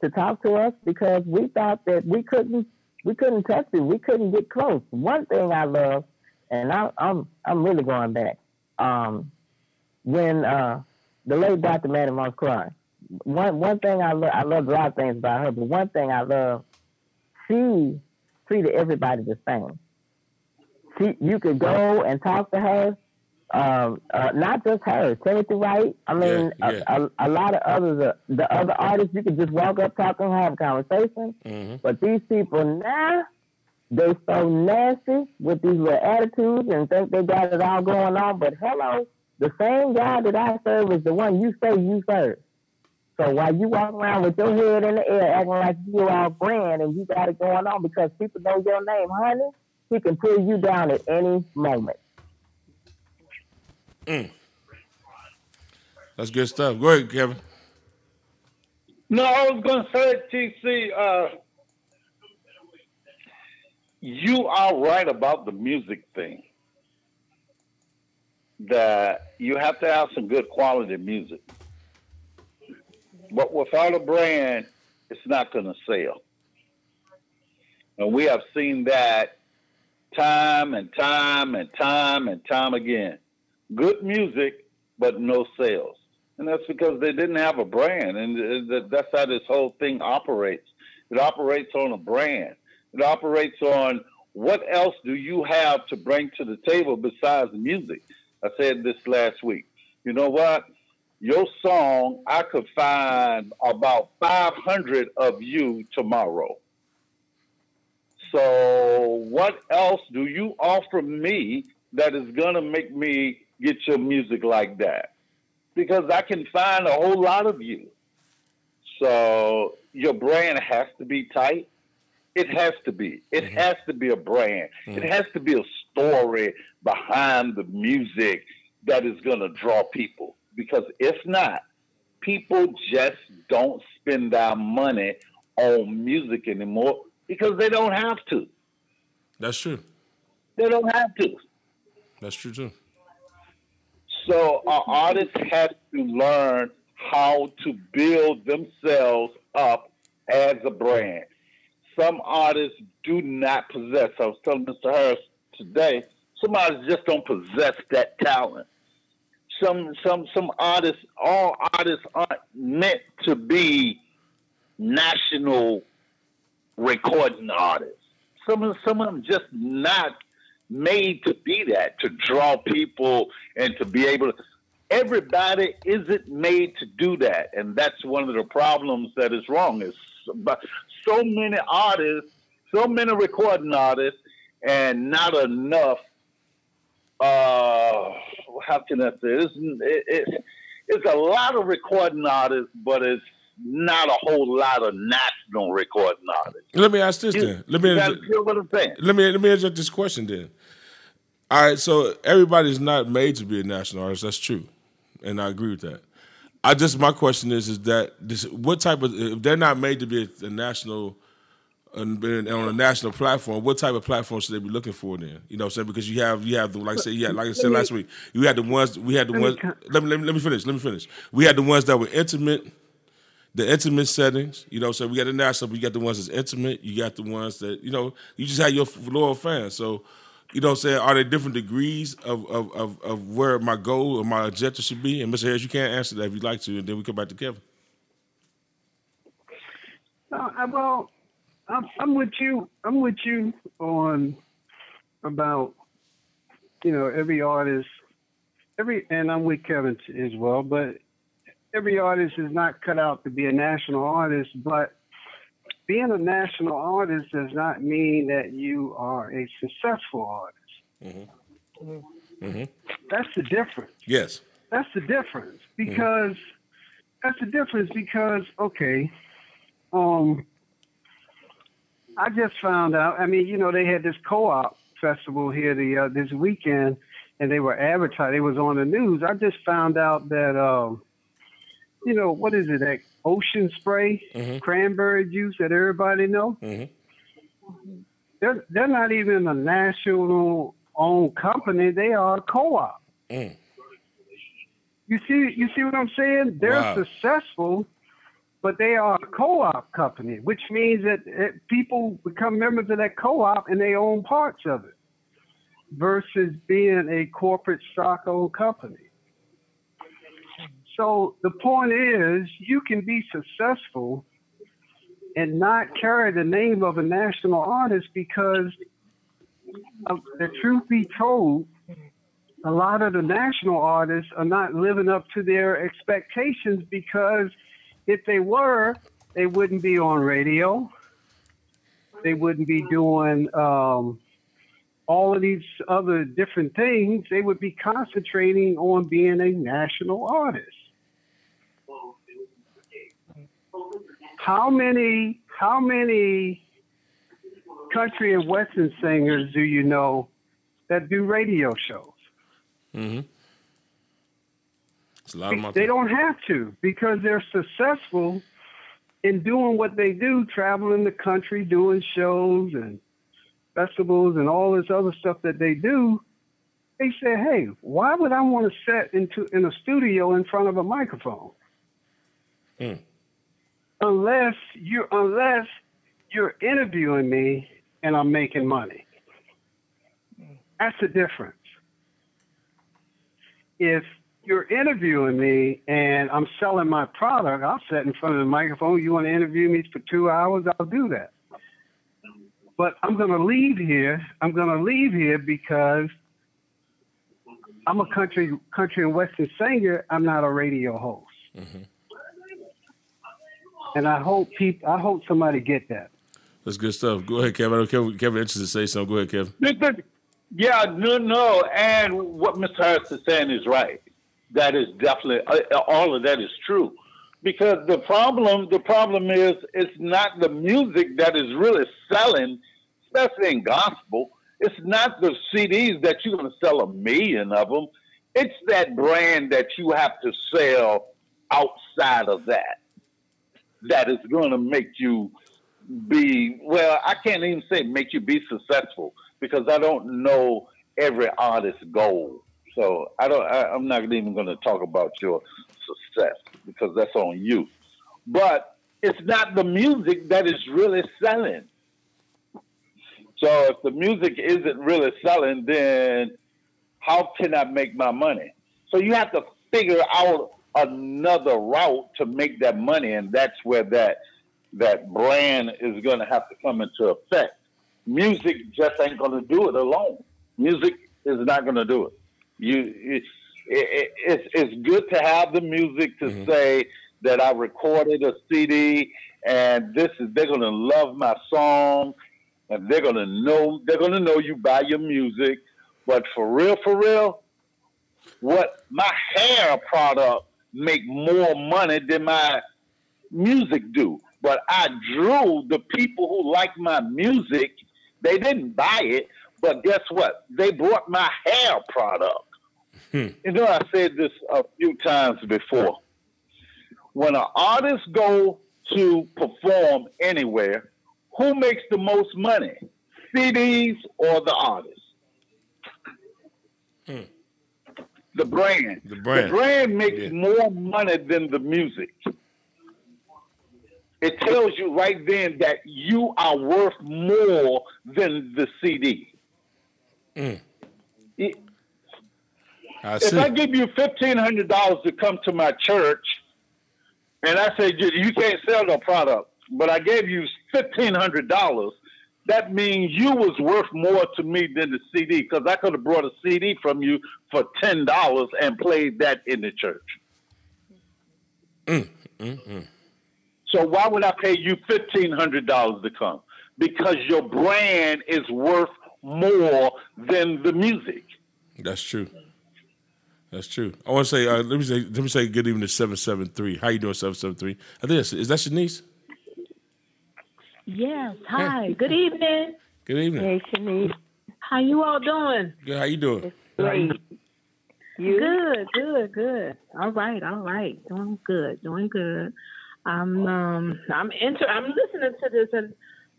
Speaker 5: to talk to us because we thought that we couldn't we couldn't touch it. We couldn't get close. One thing I love, and I, I'm I'm really going back. Um, when uh, the late Dr. Mattie Moss Clark, one one thing I love I love a lot of things about her, but one thing I love, she treated everybody the same. She, you could go and talk to her, um, uh, not just her, Timothy Wright. I mean,
Speaker 2: Yeah, yeah.
Speaker 5: A, a, a lot of others, uh, the other artists, you could just walk up, talk them, have a conversation.
Speaker 2: Mm-hmm.
Speaker 5: But these people now, they so nasty with these little attitudes and think they got it all going on. But hello, the same God that I serve is the one you say you serve. So while you walk around with your head in the air, acting like you all grand and you got it going on because people know your name, honey, he can pull you down at any moment.
Speaker 2: That's good stuff. Go ahead, Kevin.
Speaker 7: No, I was going to say, TC, uh, you are right about the music thing. That you have to have some good quality music. But without a brand, it's not going to sell. And we have seen that time and time and time and time again. Good music, but no sales. And that's because they didn't have a brand. And uh, that's how this whole thing operates. It operates on a brand. It operates on what else do you have to bring to the table besides music? I said this last week. You know what? Your song, I could find about 500 of you tomorrow. So, what else do you offer me that is going to make me get your music like that? Because I can find a whole lot of you. So, your brand has to be tight. It has to be. It mm-hmm. has to be a brand. It mm-hmm. has to be a story behind the music that is going to draw people. Because if not, people just don't spend their money on music anymore because they don't have to.
Speaker 2: That's true.
Speaker 7: They don't have to.
Speaker 2: That's true too.
Speaker 7: So our artists have to learn how to build themselves up as a brand. Some artists do not possess. I was telling Mr. Harris today, some artists just don't possess that talent. Some some some artists, all artists aren't meant to be national recording artists. Some of some of them just not made to be that, to draw people and to be able to. Everybody isn't made to do that, and that's one of the problems that is wrong. Is but so many artists, so many recording artists, and not enough. Uh, how can I say? It's, it, it, it's a lot of recording artists, but it's not a whole lot of national recording artists.
Speaker 2: Let me ask this then. Let me
Speaker 7: You gotta what I'm saying.
Speaker 2: let me let me interject this question then. All right, so everybody's not made to be a national artist. That's true, and I agree with that. I just my question is is that this, what type of if they're not made to be a, a national and been on a national platform, what type of platform should they be looking for then? You know what I'm saying? Because you have you have the like I said, yeah, like I said last week, you had the ones we had the
Speaker 8: Let
Speaker 2: ones me, let me let me finish, let me finish. We had the ones that were intimate, the intimate settings, you know, so we got the national, but you got the ones that's intimate, you got the ones that, you know, you just have your loyal fans. So, you know I'm saying? Are there different degrees of, of, of, of where my goal or my objective should be? And Mr. Harris, you can't answer that if you'd like to, and then we come back to Kevin.
Speaker 8: I, well, I'm, I'm with you. I'm with you on about you know every artist, every, and I'm with Kevin as well. But every artist is not cut out to be a national artist. But being a national artist does not mean that you are a successful artist.
Speaker 2: Mm-hmm.
Speaker 8: That's the difference.
Speaker 2: Yes.
Speaker 8: That's the difference because that's the difference because okay, um, I just found out. I mean, you know, they had this co-op festival here the uh, this weekend, and they were advertising. It was on the news. I just found out that um, you know, what is it? That ocean spray,
Speaker 2: Mhm.
Speaker 8: cranberry juice that everybody know.
Speaker 2: Mhm.
Speaker 8: They're they're not even a national owned company. They are a co-op.
Speaker 2: Mm.
Speaker 8: You see, you see what I'm saying? They're
Speaker 2: Wow.
Speaker 8: successful but they are a co-op company, which means that it, people become members of that co-op and they own parts of it, versus being a corporate stock-owned company. So the point is, you can be successful and not carry the name of a national artist because, the truth be told, a lot of the national artists are not living up to their expectations because if they were, they wouldn't be on radio. They wouldn't be doing um, all of these other different things. They would be concentrating on being a national artist. How many how many country and western singers do you know that do radio shows?
Speaker 2: Mm-hmm. It's a lot of my
Speaker 8: They don't have to because they're successful in doing what they do, traveling the country, doing shows and festivals and all this other stuff that they do. They say, "Hey, why would I want to sit into in a studio in front of a microphone?"
Speaker 2: Hmm.
Speaker 8: Unless you unless you're interviewing me and I'm making money. That's the difference. If you're interviewing me and I'm selling my product, I'll sit in front of the microphone. You want to interview me for two hours? I'll do that. But I'm going to leave here. I'm going to leave here because I'm a country country and western singer. I'm not a radio host. Mm-hmm. And I hope people. I hope somebody get that.
Speaker 2: That's good stuff. Go ahead, Kevin. I know Kevin, Kevin interested to say something. Go ahead, Kevin.
Speaker 7: Yeah, no, no, and what Mr. Harris is saying is right. That is definitely uh, all of that is true, because the problem, the problem is, it's not the music that is really selling, especially in gospel. It's not the CDs that you're going to sell a million of them. It's that brand that you have to sell outside of that that is going to make you be well i can't even say make you be successful because i don't know every artist's goal. So i don't I, i'm not even going to talk about your success because that's on you. But it's not the music that is really selling. So if the music isn't really selling then how can i make my money? So you have to figure out another route to make that money and that's where that that brand is going to have to come into effect. Music just ain't going to do it alone. Music is not going to do it. You, it, it, it's it's good to have the music to mm-hmm. say that I recorded a CD and this is they're going to love my song and they're going to know they're going to know you by your music. But for real, for real, what my hair product make more money than my music do but I drew the people who like my music. They didn't buy it, but guess what? They bought my hair product. Hmm. You know, I said this a few times before. When an artist go to perform anywhere, who makes the most money? CDs or the artist? Hmm. The brand.
Speaker 2: The brand.
Speaker 7: The brand makes
Speaker 2: Yeah.
Speaker 7: more money than the music it tells you right then that you are worth more than the CD.
Speaker 2: Mm.
Speaker 7: It-
Speaker 2: I
Speaker 7: if. I give you fifteen hundred dollars to come to my church, and I say "You- can't sell no product, but I gave you fifteen hundred dollars, that means you was worth more to me than the CD because I could have brought a CD from you for ten dollars and played that in the church.
Speaker 2: Mm, mm, mm.
Speaker 7: So why would I pay you fifteen hundred dollars to come? Because your brand is worth more than the music.
Speaker 2: That's true. That's true. I want to say, uh, let me say, let me say, good evening to seven seven three. How you doing, seven seven three? I think that's, is that Shanice?
Speaker 9: Yes. (laughs) Hi. Good evening.
Speaker 2: Good evening.
Speaker 3: Hey, Shanice.
Speaker 9: How you all doing?
Speaker 2: Good. How you doing?
Speaker 3: Great. You?
Speaker 9: Good. Good. Good. All right. All right. Doing good. Doing good. I'm um I'm inter I'm listening to this and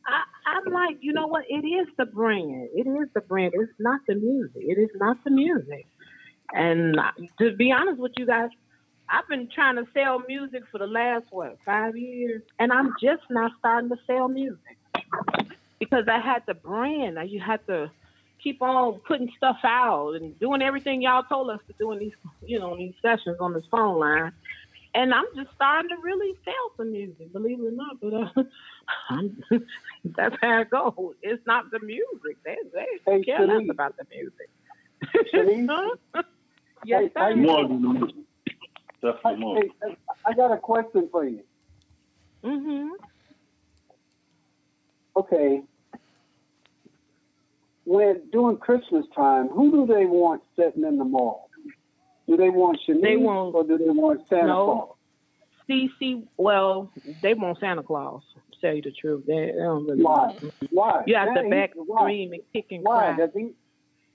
Speaker 9: I, I'm like, you know what? It is the brand. It is the brand. It's not the music. It is not the music. And to be honest with you guys, I've been trying to sell music for the last what five years, and I'm just now starting to sell music because I had the brand. I you had to keep on putting stuff out and doing everything y'all told us to do in these, you know, these sessions on this phone line. And I'm just starting to really sell some music, believe it or not. But uh, (laughs) I'm, (laughs) that's how it goes. It's not the music. They, they
Speaker 8: Hey,
Speaker 9: care less about the music. (laughs) Yes,
Speaker 8: Hey,
Speaker 9: sir.
Speaker 7: Definitely more.
Speaker 8: Hey, I got a question for you.
Speaker 9: hmm
Speaker 8: Okay. When during Christmas time, who do they want sitting in the mall? Do they want Shanice
Speaker 9: They want-
Speaker 8: or do they want Santa
Speaker 9: No.
Speaker 8: Claus?
Speaker 9: CC, well, they want Santa Claus. To tell you the truth, they, they don't really.
Speaker 8: Why? Why?
Speaker 9: You have to back scream and kick and
Speaker 8: Why?
Speaker 9: cry.
Speaker 8: Does he?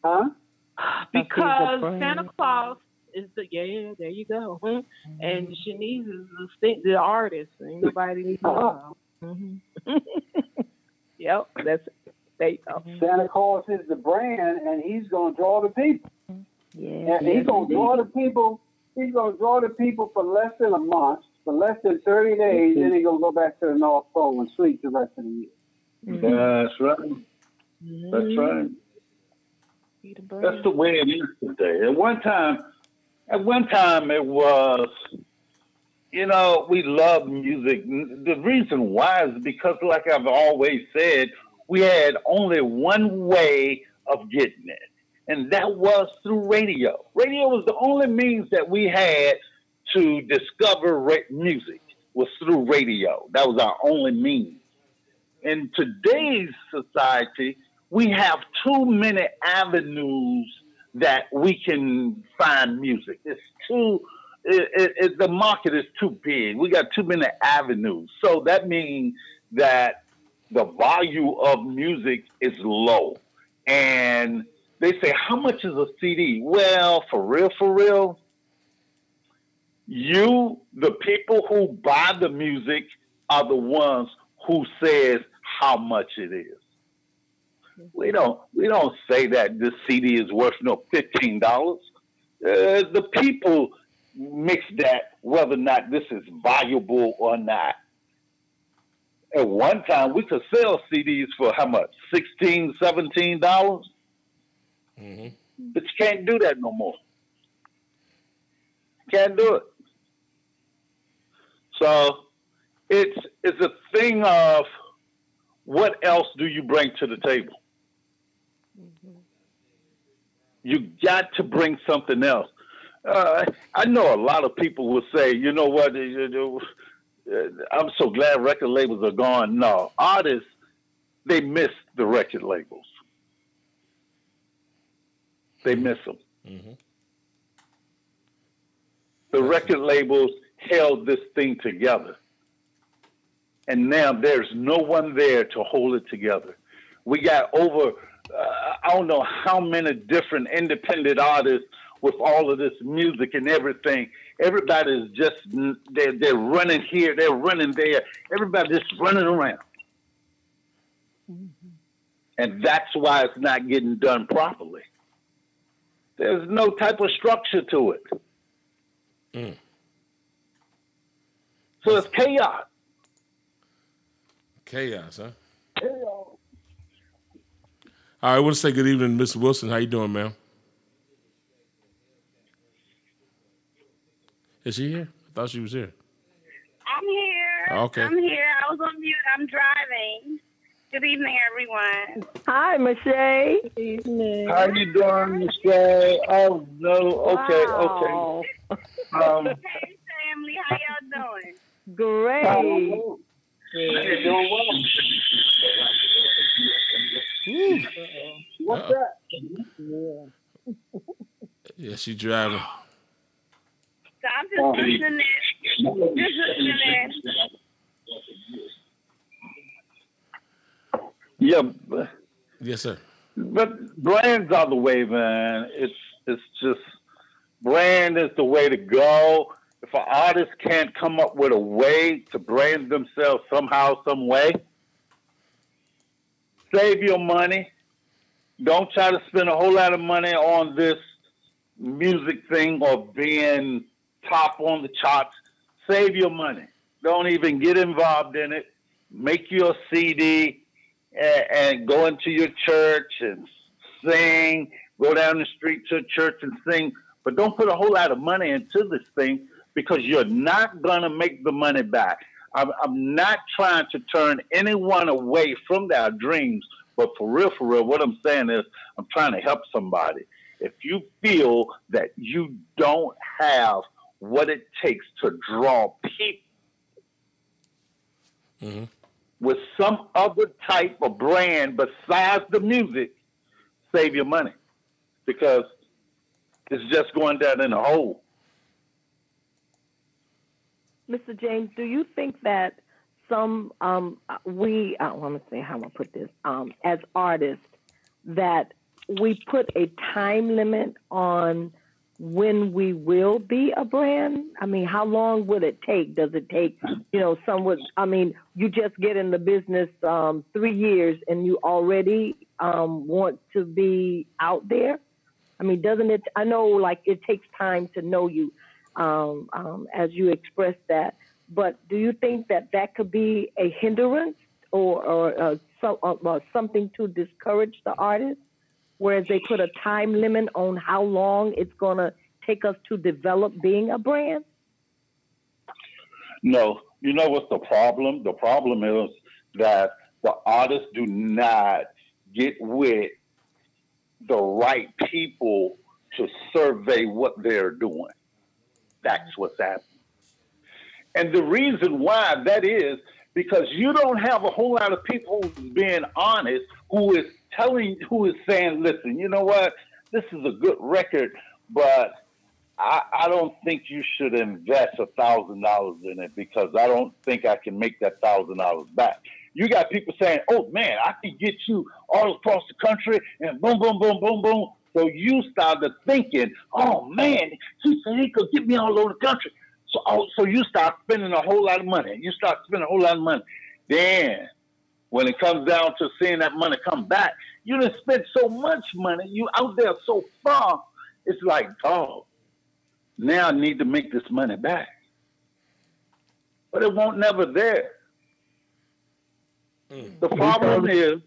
Speaker 8: Huh?
Speaker 9: because. Santa Claus is the yeah, there you go. Hmm. (laughs) And Shanice is the sti- the artist. Ain't nobody needs to know. hmm (laughs) Yep, that's there you go.
Speaker 8: Santa Claus is the brand, and he's going to draw the people.
Speaker 10: Yeah.
Speaker 8: And he's going to draw the people. He's going to draw the people for less than a month, for less than 30 days, then he's going to go back to the North Pole and sleep the rest of the year.
Speaker 7: That's right. That's right.
Speaker 9: Be the
Speaker 7: That's
Speaker 9: brand.
Speaker 7: the way it is today. At one time, at one time it was, you know, we love music. The reason why is because, like I've always said, we had only one way of getting it, and that was through radio. Radio was the only means that we had to discover ra- music was through radio. That was our only means. In today's society, we have too many avenues that we can find music. It's too, it, it, it, the market is too big. We got too many avenues. So that means that the value of music is low. And they say, how much is a CD? Well, for real, for real, you, the people who buy the music, are the ones who says how much it is. We don't we don't say that this CD is worth no fifteen dollars. Uh, the people mix that whether or not this is valuable or not. At one time, we could sell CDs for how much? Sixteen, seventeen dollars.
Speaker 2: hmm
Speaker 7: But you can't do that no more. Can't do it. So it's it's a thing of what else do you bring to the table? You got to bring something else. Uh, I know a lot of people will say, you know what, uh, I'm so glad record labels are gone. No, artists, they miss the record labels. They miss them.
Speaker 2: hmm
Speaker 7: The record labels held this thing together. And now there's no one there to hold it together. We got over, uh, I don't know how many different independent artists with all of this music and everything. Everybody's just, they're, they're running here, they're running there. Everybody's just running around. And that's why it's not getting done properly. There's no type of structure to it.
Speaker 2: Mm.
Speaker 7: So it's chaos.
Speaker 2: Chaos, huh? Right, I want to say good evening, Miss Wilson. How you doing, ma'am? Is she here? I thought she was here.
Speaker 11: I'm here.
Speaker 2: Okay.
Speaker 11: I'm here. I was on mute. I'm driving. Good evening, everyone.
Speaker 3: Hi, Michelle.
Speaker 9: Good evening.
Speaker 7: How you doing, Michelle? Oh no. Okay,
Speaker 3: Wow.
Speaker 7: okay. (laughs) Um,
Speaker 11: Hey, family. How y'all doing?
Speaker 3: Great.
Speaker 8: You're doing well. What's that? (laughs)
Speaker 2: Yeah, she driving.
Speaker 11: So I'm just oh. listening. Just listening.
Speaker 7: yeah, but,
Speaker 2: Yes, sir.
Speaker 7: but brands are the way, man. It's it's just brand is the way to go. If an artist can't come up with a way to brand themselves somehow, some way, save your money. Don't try to spend a whole lot of money on this music thing or being top on the charts. Save your money. Don't even get involved in it. Make your CD and, and go into your church and sing. Go down the street to a church and sing. But don't put a whole lot of money into this thing because you're not going to make the money back. I'm, I'm not trying to turn anyone away from their dreams, but for real, for real, what I'm saying is I'm trying to help somebody. If you feel that you don't have what it takes to draw people
Speaker 2: Mhm.
Speaker 7: with some other type of brand besides the music, save your money because it's just going down in a hole.
Speaker 3: Mr. James, do you think that some um, we I want to say how I'm gonna put this um, as artists that we put a time limit on when we will be a brand? I mean, how long would it take? Does it take, you know, some would, I mean, you just get in the business um, three years and you already um, want to be out there? I mean, doesn't it? I know, like, it takes time to know you, um, um, as you expressed that. But do you think that that could be a hindrance or, or uh, so, uh, uh, something to discourage the artist? Whereas they put a time limit on how long it's going to take us to develop being a brand?
Speaker 7: No, you know what's the problem? The problem is that the artists do not get with the right people to survey what they're doing. That's what's happening. And the reason why that is because you don't have a whole lot of people being honest, who is telling, who is saying, listen, you know what? This is a good record, but I, I don't think you should invest a thousand dollars in it because I don't think I can make that thousand dollars back. You got people saying, "Oh man, I can get you all across the country," and boom, boom, boom, boom, boom. So you started thinking, "Oh man, he said he could get me all over the country." So, oh, so you start spending a whole lot of money. You start spending a whole lot of money. Then, when it comes down to seeing that money come back, you done spent so much money. You out there so far. It's like, oh, now I need to make this money back. But it won't never there. Mm. The problem is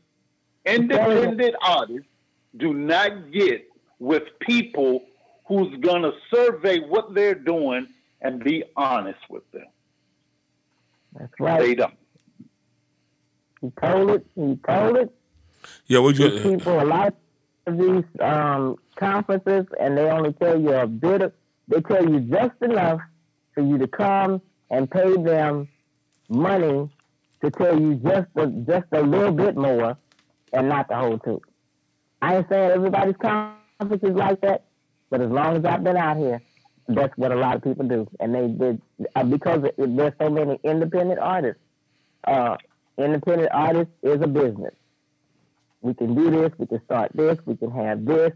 Speaker 7: independent artists do not get with people who's gonna survey what they're doing and be honest with them.
Speaker 5: That's
Speaker 7: They
Speaker 5: right.
Speaker 7: don't.
Speaker 5: He told it. He told it.
Speaker 2: Yeah, we
Speaker 5: These
Speaker 2: just
Speaker 5: people, a lot of these um, conferences, and they only tell you a bit of, they tell you just enough for you to come and pay them money to tell you just a, just a little bit more and not the whole truth. I ain't saying everybody's conference is like that, but as long as I've been out here, that's what a lot of people do. And they did, uh, because it, there's so many independent artists. Uh, independent artists is a business we can do this, we can start this, we can have this,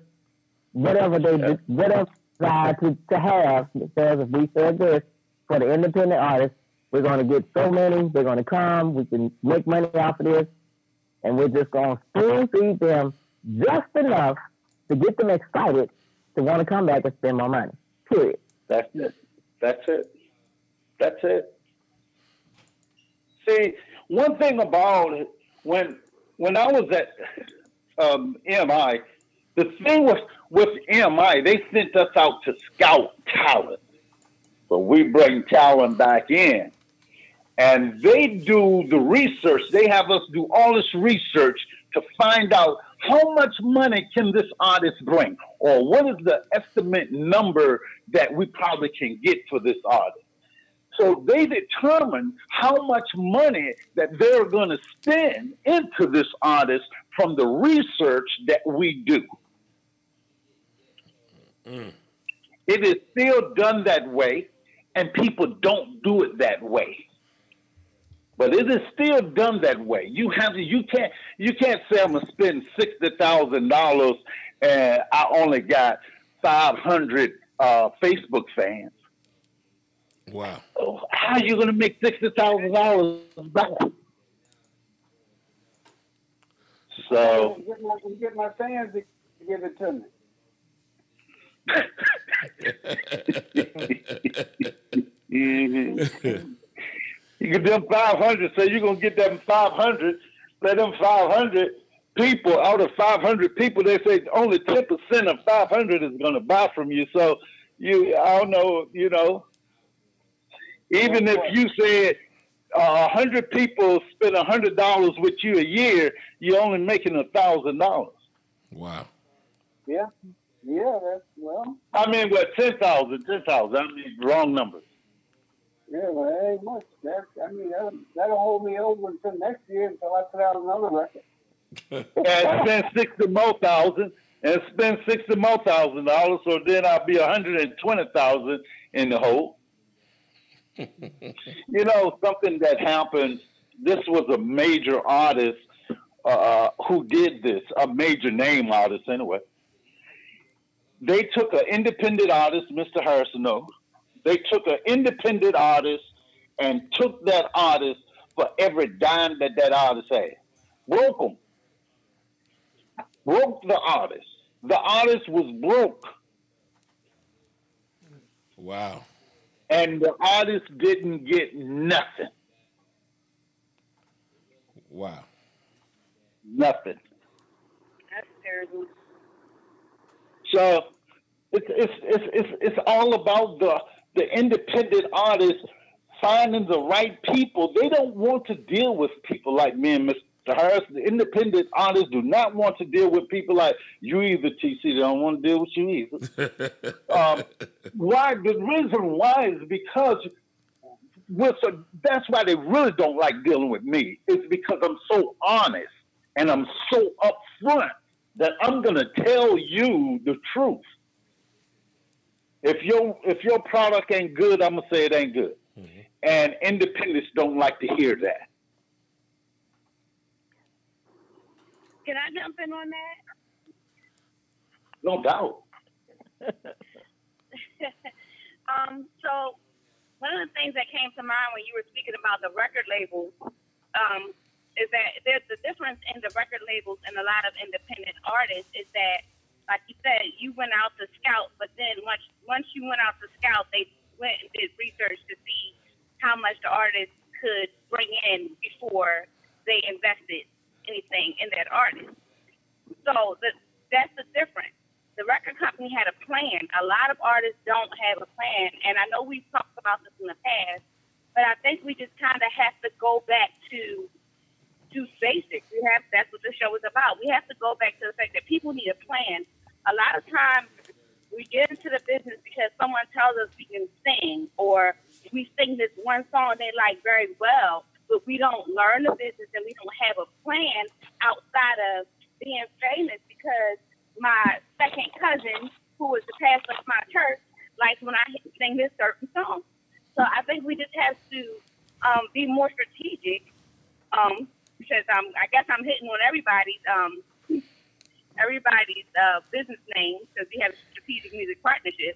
Speaker 5: whatever they do, whatever desire to, to have, because if we said this for the independent artists, we're going to get so many, they're going to come, we can make money off of this, and we're just going to spoon feed them just enough to get them excited to want to come back and spend more money. Period.
Speaker 7: That's it. That's it. That's it. See, one thing about it, when when I was at um, MI, the thing was with MI, they sent us out to scout talent, but we bring talent back in, and they do the research. They have us do all this research to find out how much money can this artist bring, or what is the estimate number that we probably can get for this artist. So they determine how much money that they're going to spend into this artist from the research that we do. Mm. It is still done that way, and people don't do it that way. But it is still done that way. You have to, you can't you can't say I'm gonna spend sixty thousand dollars and I only got five hundred uh, Facebook fans.
Speaker 2: wow.
Speaker 7: Oh, how are you going to make sixty thousand dollars back? So
Speaker 10: get my, get my fans to give it to me. (laughs)
Speaker 7: Mhm. (laughs) you get them 500, so you're going to get them 500. Let them 500 people, out of 500 people, they say only 10% of 500 is going to buy from you. So you, I don't know, you know, even if you said uh, 100 people spend $100 with you a year, you're only making a $1,000.
Speaker 2: Wow.
Speaker 10: Yeah, yeah. That's well.
Speaker 7: I mean, what, 10,000, 10,000. I mean, wrong numbers.
Speaker 10: Yeah, well, that ain't much. That I mean, that'll, that'll hold me over until next year until I put out another record.
Speaker 7: and spend sixty more thousand and spend sixty more thousand dollars, so then I'll be a hundred and twenty thousand in the hole. (laughs) you know, something that happened. This was a major artist uh, who did this, a major name artist anyway. They took an independent artist, Mr. Harrison. No, they took an independent artist and took that artist for every dime that that artist had. Broke them. Broke the artist. The artist was broke.
Speaker 2: Wow.
Speaker 7: And the artist didn't get nothing.
Speaker 2: Wow.
Speaker 7: Nothing.
Speaker 11: That's terrible.
Speaker 7: So it's it's it's it's, it's all about the the independent artists finding the right people. They don't want to deal with people like me and Mr. Harris. The independent artists do not want to deal with people like you either, TC. They don't want to deal with you either. (laughs) um, why? The reason why is because with so that's why they really don't like dealing with me. It's because I'm so honest and I'm so upfront that I'm gonna tell you the truth. If your if your product ain't good, I'm gonna say it ain't good. And independents don't like to hear that.
Speaker 11: Can I jump in on that?
Speaker 7: No doubt. (laughs)
Speaker 11: um, so one of the things that came to mind when you were speaking about the record labels um, is that there's the difference in the record labels and a lot of independent artists is that, like you said, you went out to scout, but then once once you went out to scout, they went and did research to see how much the artist could bring in before they invested anything in that artist. So the, that's the difference. The record company had a plan. A lot of artists don't have a plan, and I know we've talked about this in the past, but I think we just kind of have to go back to to basics. We have that's what the show is about. We have to go back to the fact that people need a plan. A lot of times we get into the business because someone tells us we can sing or we sing this one song they like very well, but we don't learn the business and we don't have a plan outside of being famous because my second cousin, who is the pastor of my church, likes when I sing this certain song. So I think we just have to um, be more strategic um, because um, I guess I'm hitting on everybody's um, everybody's uh, business name because we have a strategic music partnership.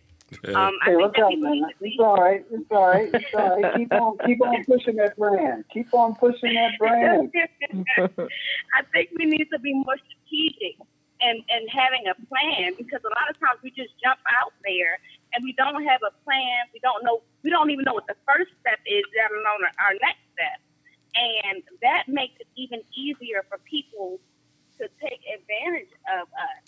Speaker 11: Um, I
Speaker 10: Hey,
Speaker 11: think
Speaker 10: what's
Speaker 11: that
Speaker 10: up, man?
Speaker 11: to
Speaker 10: It's all right. It's all right. It's all right. Keep on, keep on pushing that brand. Keep on pushing that brand. (laughs)
Speaker 11: I think we need to be more strategic and, and having a plan because a lot of times we just jump out there and we don't have a plan. We don't know. We don't even know what the first step is, let alone our next step. And that makes it even easier for people to take advantage of us.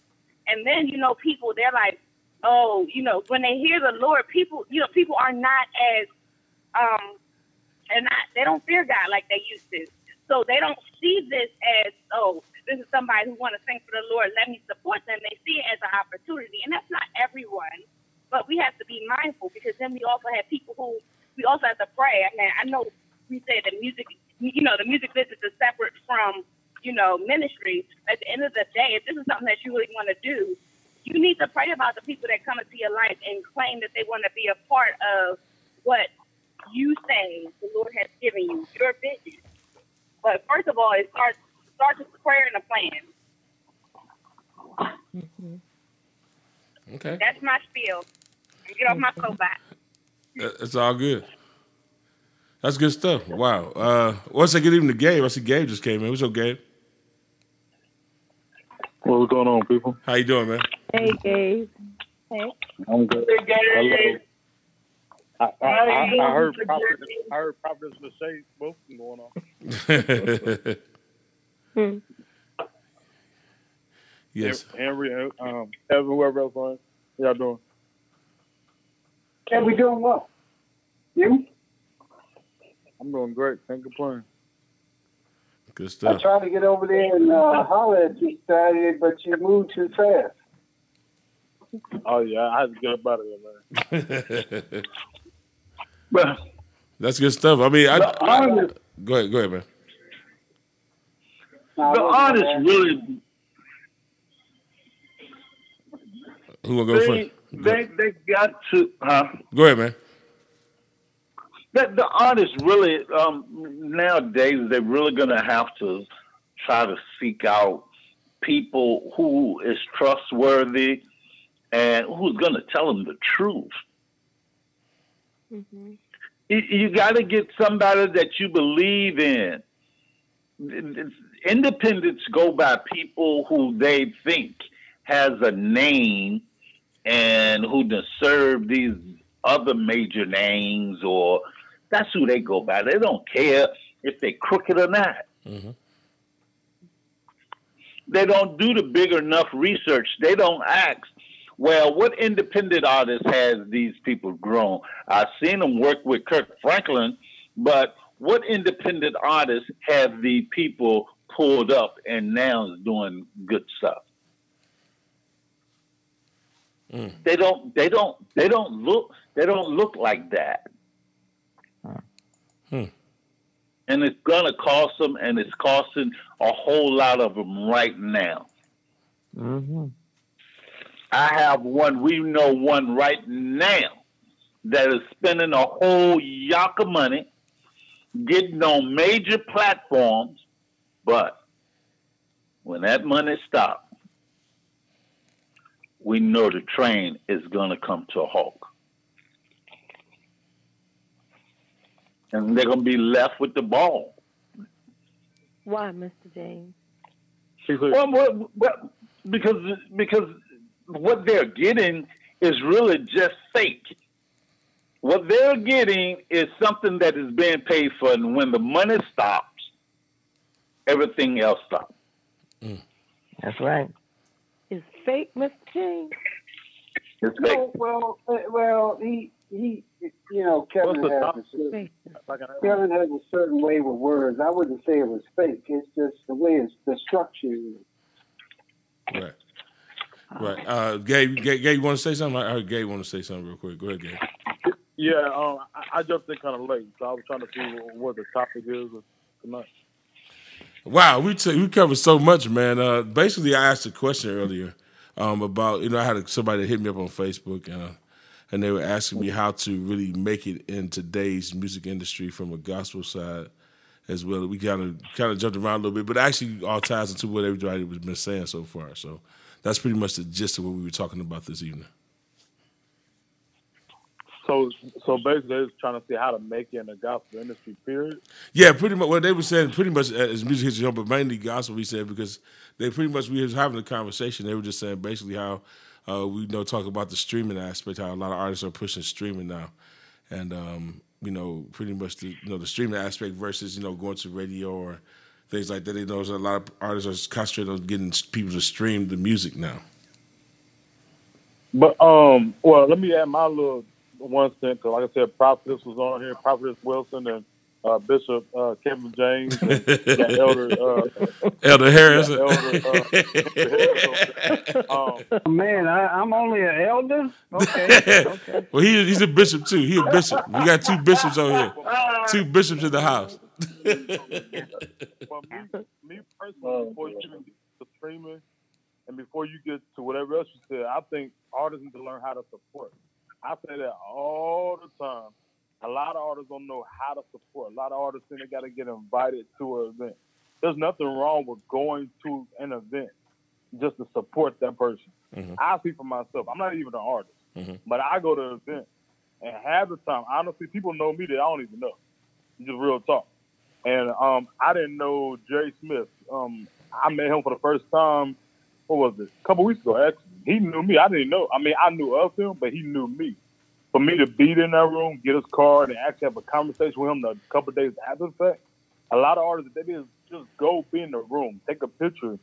Speaker 11: And then, you know, people, they're like, oh, you know, when they hear the Lord, people, you know, people are not as, um, they're not, they don't fear God like they used to. So they don't see this as, oh, this is somebody who want to sing for the Lord. Let me support them. They see it as an opportunity, and that's not everyone. But we have to be mindful because then we also have people who we also have to pray. I mean, I know we say that music, you know, the music business is separate from, you know, ministry. At the end of the day, if this is something that you really want to do, you need to pray about the people that come into your life and claim that they want to be a part of what you say the Lord has given you, your vision. But first of all, it starts starts with prayer and a plan.
Speaker 2: Okay.
Speaker 11: That's my spiel. Get off my soapbox.
Speaker 2: It's all good. That's good stuff. Wow. Uh, what's that good evening to Gabe? I see Gabe just came in. What's up, Gabe?
Speaker 12: What's going on, people?
Speaker 2: How you doing, man?
Speaker 13: Hey, Gabe.
Speaker 4: Hey.
Speaker 12: I'm good. Hello. I, I, I, I heard Prophet, I heard Prophet Lachey both going on.
Speaker 2: Hmm. (laughs) yes.
Speaker 12: Henry, um, Evan, whoever else on. How y'all doing?
Speaker 10: Can we doing well? You?
Speaker 12: I'm doing great. Can't complain.
Speaker 2: Good stuff.
Speaker 10: I tried to get over there and uh, holler at you Saturday, but you moved too fast.
Speaker 12: Oh yeah, I had to get up out of there, man.
Speaker 10: But (laughs)
Speaker 2: That's good stuff. I mean, I,
Speaker 10: The
Speaker 2: I- go ahead, go ahead, man.
Speaker 7: The
Speaker 10: I
Speaker 7: artist really
Speaker 2: Who gonna go
Speaker 7: they,
Speaker 2: first?
Speaker 7: they they got to huh?
Speaker 2: Go ahead, man.
Speaker 7: That the artists really um, nowadays they're really gonna have to try to seek out people who is trustworthy and who's gonna tell them the truth.
Speaker 4: Mm-hmm.
Speaker 7: You, you got to get somebody that you believe in. Independents go by people who they think has a name and who deserve these other major names, or that's who they go by. They don't care if they're crooked or not. Mm-hmm. They don't do the big enough research. They don't ask, well, what independent artist has these people grown? I've seen them work with Kirk Franklin, but what independent artists have the people pulled up and now is doing good stuff? Mm. They don't. They don't. They don't look. They don't look like that.
Speaker 2: Hmm.
Speaker 7: And it's gonna cost them, and it's costing a whole lot of them right now.
Speaker 5: Mm-hmm.
Speaker 7: I have one. We know one right now that is spending a whole yak of money, getting on major platforms, but when that money stops, we know the train is going to come to a halt. And they're going to be left with the ball.
Speaker 3: Why, Mr. James?
Speaker 7: Well, well, well, because because what they're getting is really just fake. What they're getting is something that is being paid for, and when the money stops, everything else stops.
Speaker 5: That's right.
Speaker 3: Is fake, Mr. James?
Speaker 7: It's fake.
Speaker 10: No, well, uh, well, he he, you know, Kevin has a certain, Kevin has a certain way with words. I wouldn't say it was fake. It's just the way it's the structure.
Speaker 2: Right. Right. Uh, Gabe, Gabe, Gabe, you want to say something? I heard Gabe want to say something real quick. Go ahead, Gabe.
Speaker 12: Yeah, um, I, I jumped in kind of late, so I was trying to see what, what the topic is tonight.
Speaker 2: Wow, we t- we covered so much, man. Uh, basically, I asked a question earlier um, about you know I had a, somebody hit me up on Facebook, uh, and they were asking me how to really make it in today's music industry from a gospel side as well. We kind of kind of jumped around a little bit, but actually all ties into what everybody has been saying so far. So that's pretty much the gist of what we were talking about this evening.
Speaker 12: So, so basically, they're trying to see how to make it in the gospel industry. Period.
Speaker 2: Yeah, pretty much. What they were saying, pretty much uh, as music history, but mainly gospel. We said because they pretty much we was having a conversation. They were just saying basically how uh, we you know talk about the streaming aspect, how a lot of artists are pushing streaming now, and um, you know pretty much the you know the streaming aspect versus you know going to radio or things like that. They know a lot of artists are concentrating on getting people to stream the music now.
Speaker 12: But um, well, let me add my little one cent cent. 'cause like I said, Prophetess was on here, Prophetess Wilson and uh, Bishop uh, Kevin James, and (laughs) Elder uh,
Speaker 2: Elder Harris.
Speaker 12: got Elder, uh, um,
Speaker 8: Man, I, I'm only an elder. Okay. okay. (laughs)
Speaker 2: well, he, he's a bishop too. He's a bishop. We got two bishops over here. Two bishops in the house.
Speaker 12: Well, me, me personally, before you even get to streaming and before you get to whatever else you said, I think artists need to learn how to support. I say that all the time. A lot of artists don't know how to support. A lot of artists think they got to get invited to an event. There's nothing wrong with going to an event just to support that person. I see for myself. I'm not even an artist, but I go to an event, and half the time, honestly, people know me that I don't even know. Just real talk. And um, I didn't know Jerry Smith. Um, I met him for the first time. What was it? A couple weeks ago, actually. he knew me. I didn't know. I mean, I knew of him, but he knew me. For me to be in that room, get his card, and actually have a conversation with him a couple days after the fact, a lot of artists they just go be in the room, take a picture,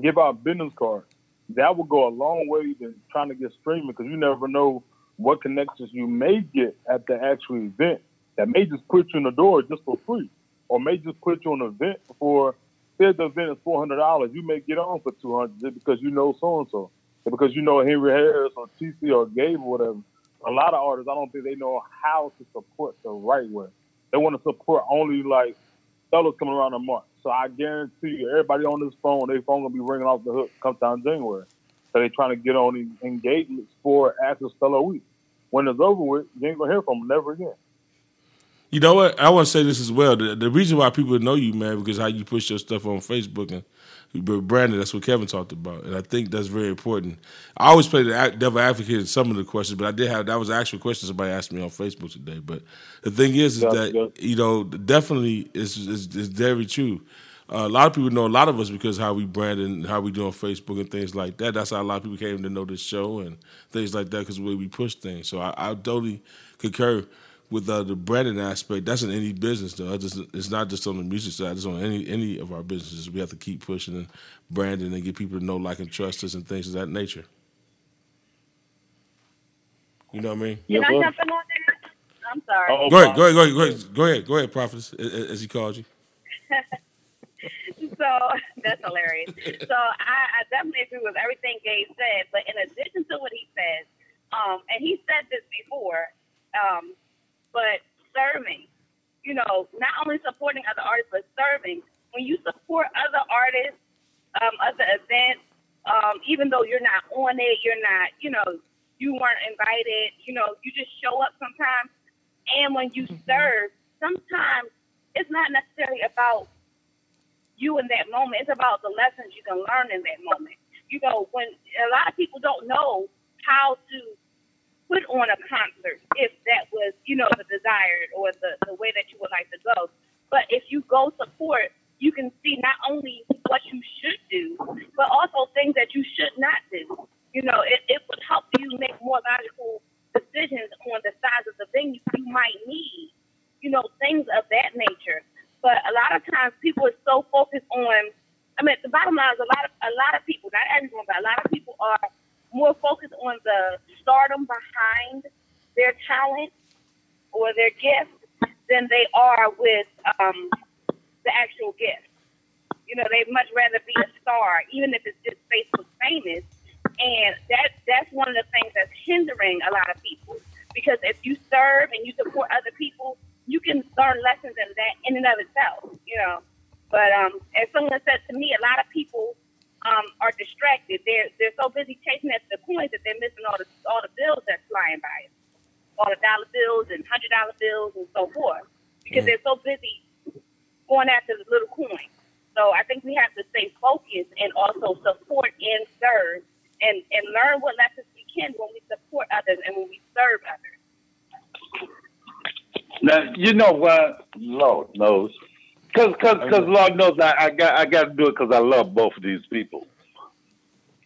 Speaker 12: give out a business card. That would go a long way than trying to get streaming because you never know what connections you may get at the actual event that may just put you in the door just for free, or may just put you on an event for say the event is four hundred dollars, you may get on for two hundred because you know so and so, because you know Henry Harris or TC or Gabe or whatever. A lot of artists, I don't think they know how to support the right way. They want to support only like fellas coming around the month. So I guarantee you, everybody on this phone, their phone gonna be ringing off the hook come down January. So they trying to get on these engagements for after Stellar Week. When it's over with, you ain't gonna hear from them never again.
Speaker 2: You know what? I want to say this as well. The, the reason why people know you, man, because how you push your stuff on Facebook and you branded. That's what Kevin talked about, and I think that's very important. I always play the devil advocate in some of the questions, but I did have that was an actual question somebody asked me on Facebook today. But the thing is, is
Speaker 12: Yeah,
Speaker 2: that
Speaker 12: yeah.
Speaker 2: you know definitely is is, is very true. Uh, a lot of people know a lot of us because how we brand and how we do on Facebook and things like that. That's how a lot of people came to know this show and things like that because the way we push things. So I, I totally concur with uh, the branding aspect. That's in any business though. It's, just, it's not just on the music side. It's on any any of our businesses. We have to keep pushing and branding and get people to know, like, and trust us and things of that nature. You know what I mean?
Speaker 11: Can I jump in on that? I'm sorry.
Speaker 2: go ahead, go ahead, go ahead, go ahead, go ahead, go ahead, prophetess, a- a- as he called you. (laughs)
Speaker 11: so that's hilarious. So I, I definitely agree with everything Gabe said, but in addition to what he says, um, and he said this before, um, but serving, you know, not only supporting other artists, but serving. When you support other artists, um, other events, um, even though you're not on it, you're not, you know, you weren't invited, you know, you just show up sometimes. And when you serve, sometimes it's not necessarily about you in that moment. It's about the lessons you can learn in that moment. You know, when a lot of people don't know how to put on a concert if that was, you know, the desired or the, the way that you would like to go. But if you go support, you can see not only what you should do, but also things that you should not do. You know, it, it would help you make more logical decisions on the size of the venue you might need, you know, things of that nature. But a lot of times people are so focused on I mean the bottom line is a lot of a lot of people, not everyone, but a lot of people are more focused on the stardom behind their talent or their gift than they are with um, the actual gift. You know, they'd much rather be a star, even if it's just Facebook famous. And that that's one of the things that's hindering a lot of people. Because if you serve and you support other people, you can learn lessons in that in and of itself, you know. But um, as someone said to me, a lot of people um, are distracted. They're they're so busy chasing after the coins that they're missing all the all the bills that's flying by, all the dollar bills and hundred dollar bills and so forth, because hmm. they're so busy going after the little coin. So I think we have to stay focused and also support and serve and and learn what lessons we can when we support others and when we serve others.
Speaker 7: Now you know what? Lord knows, cause because because Lord knows I, I got I got to do it because I love both of these people.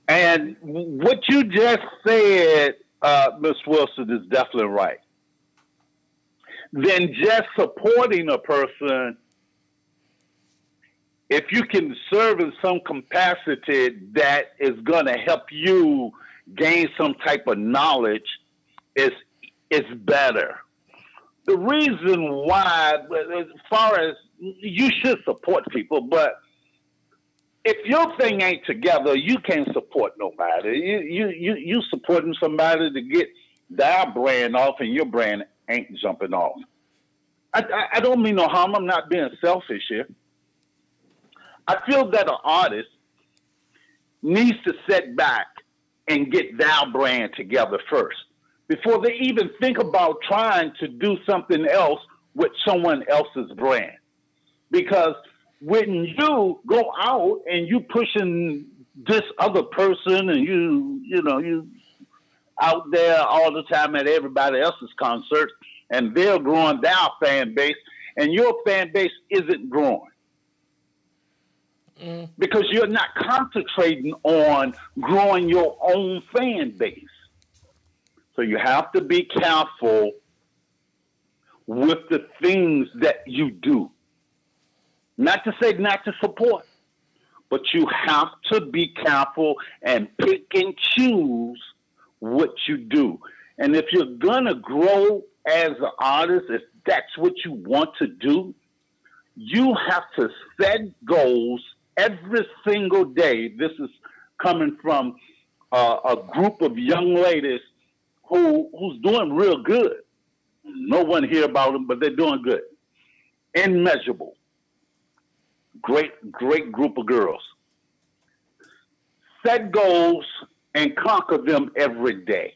Speaker 7: And what you just said, uh, Miss Wilson, is definitely right. Then just supporting a person, if you can serve in some capacity that is going to help you gain some type of knowledge, is is better the reason why, as far as you should support people, but if your thing ain't together, you can't support nobody. You you you you supporting somebody to get their brand off, and your brand ain't jumping off. I, I, I don't mean no harm. I'm not being selfish here. I feel that an artist needs to sit back and get their brand together first before they even think about trying to do something else with someone else's brand. Because when you go out and you pushing this other person and you you know you out there all the time at everybody else's concerts and they're growing their fan base and your fan base isn't growing. Mm. because you're not concentrating on growing your own fan base. So you have to be careful with the things that you do. Not to say not to support, but you have to be careful and pick and choose what you do. And if you're gonna grow as an artist, if that's what you want to do, you have to set goals every single day. This is coming from uh, a group of young ladies who who's doing real good. No one hear about them, but they're doing good. Immeasurable. Great, great group of girls. Set goals and conquer them every day.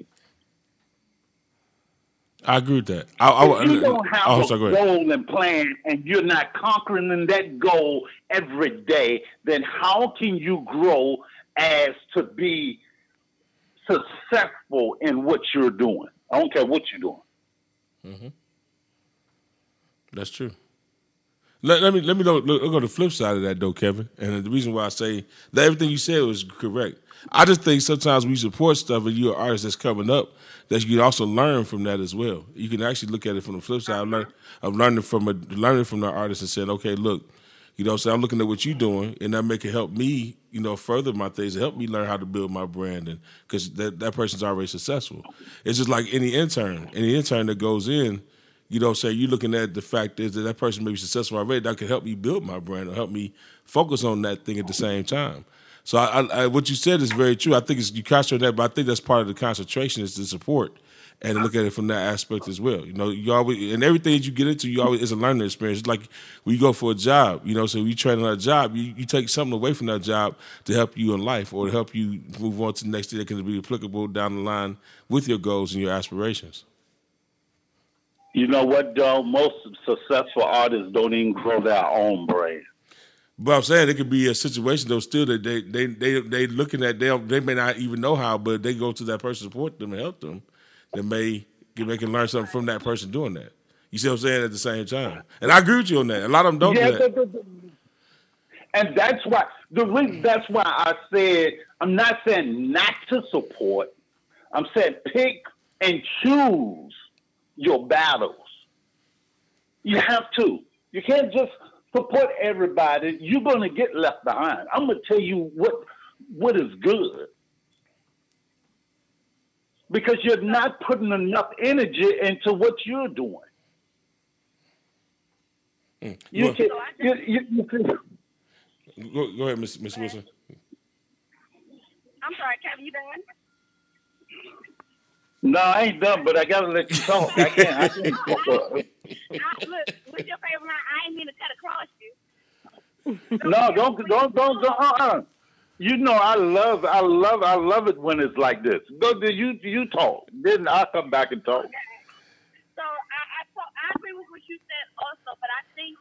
Speaker 2: I agree with that. I, I,
Speaker 7: if you don't have
Speaker 2: oh,
Speaker 7: a
Speaker 2: sorry,
Speaker 7: goal and plan and you're not conquering that goal every day, then how can you grow as to be successful in what you're doing? I don't care what you're doing.
Speaker 2: hmm That's true. Let, let me let me know, look, look on the flip side of that though, Kevin. And the reason why I say that everything you said was correct. I just think sometimes we support stuff and you're an artist that's coming up that you can also learn from that as well. You can actually look at it from the flip side of, learn, of learning from a, learning from the artist and saying, okay, look, you know, so I'm looking at what you're doing, and that make it help me, you know, further my things, help me learn how to build my brand, and because that that person's already successful. It's just like any intern, any intern that goes in, you know, say you're looking at the fact is that that person may be successful already. That can help me build my brand or help me focus on that thing at the same time. So I, I, what you said is very true. I think it's, you concentrate on that, but I think that's part of the concentration is the support and look at it from that aspect as well. You know, you always and everything that you get into, you always is a learning experience. It's like when you go for a job, you know, so you train on a job, you, you take something away from that job to help you in life or to help you move on to the next thing that can be applicable down the line with your goals and your aspirations.
Speaker 7: You know what, though? Most successful artists don't even grow their own brand.
Speaker 2: But I'm saying it could be a situation though. Still, that they they they they looking at they they may not even know how, but they go to that person support them and help them. That may they can learn something from that person doing that. You see what I'm saying at the same time, and I agree with you on that. A lot of them don't
Speaker 7: Yeah,
Speaker 2: do that.
Speaker 7: but- but- and that's why the reason that's why I said I'm not saying not to support. I'm saying pick and choose your battles. You have to. You can't just support everybody. You're going to get left behind. I'm going to tell you what what is good because you're not putting enough energy into what you're doing. Mm. You
Speaker 2: Well-
Speaker 7: can, you, you, you can,
Speaker 2: Go, go ahead, Miss Miss Wilson.
Speaker 11: I'm sorry, Kevin, you done?
Speaker 7: No, I ain't done, but I gotta let you talk. I can't. I can't (laughs) talk.
Speaker 11: I, look, what's your favorite line? I ain't mean to cut across you.
Speaker 7: No, don't, don't, don't, don't. Uh-uh. You know, I love, I love, I love it when it's like this. Go, do you, you talk. Then I'll come back and talk.
Speaker 11: So I, I, talk, I agree with what you said also, but I think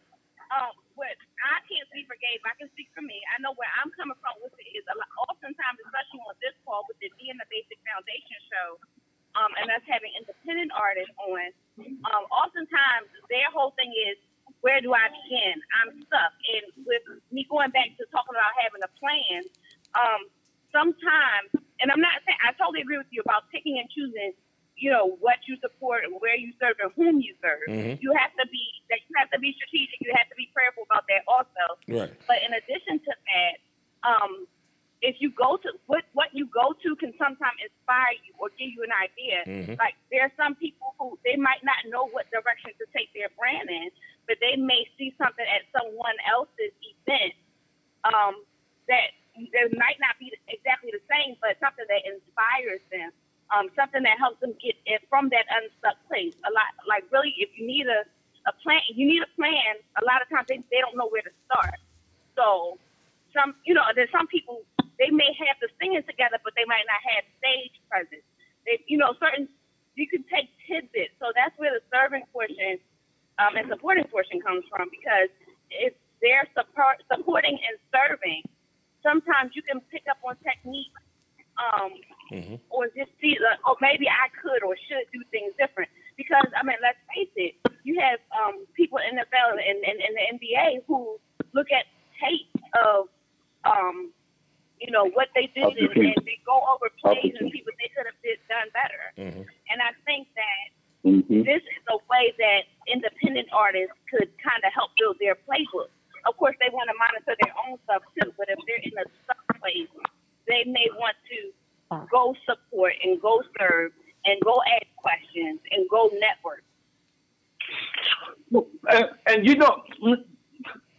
Speaker 11: um, what I can't speak for Gabe, I can speak for me. I know where I'm coming from with it is a lot, oftentimes, especially on this call with it being the Basic Foundation show, um, and us having independent artists on, um, oftentimes their whole thing is, where do I begin? I'm stuck. And with me going back to talking about having a plan, um, sometimes, and I'm not saying, I totally agree with you about picking and choosing, you know, what you support and where you serve and whom you serve.
Speaker 2: Mhm.
Speaker 11: You have to be, that you have to be strategic. You have to be prayerful about that also.
Speaker 2: Right.
Speaker 11: But in addition to that, um, if you go to what what you go to can sometimes inspire you or give you an idea.
Speaker 13: Mhm.
Speaker 11: Like there are some people who they might not know what direction to take their brand in, but they may see something at someone else's event um, that there might not be exactly the same, but something that inspires them, um, something that helps them get from that unstuck place. A lot, like really, if you need a, a plan, you need a plan. A lot of times they, they don't know where to start. So some, you know, there's some people they may have the singing together, but they might not have stage presence. They, you know, certain you can take tidbits. So that's where the serving portion um, and supporting portion comes from because if they're support, supporting and serving, sometimes you can pick up on techniques um, or just see, like, oh, maybe I could or should do things different. Because, I mean, let's face it, you have um, people in the NFL and, and, and the NBA who look at tape of and, and they go over plays and see what they could have did, done better. And I think that
Speaker 7: Mhm.
Speaker 11: this is a way that independent artists could kind of help build their playbook. Of course, they want to monitor their own stuff too, but if they're in a stuck place, they may want to go support and go serve and go ask questions and go network.
Speaker 7: And, and you know,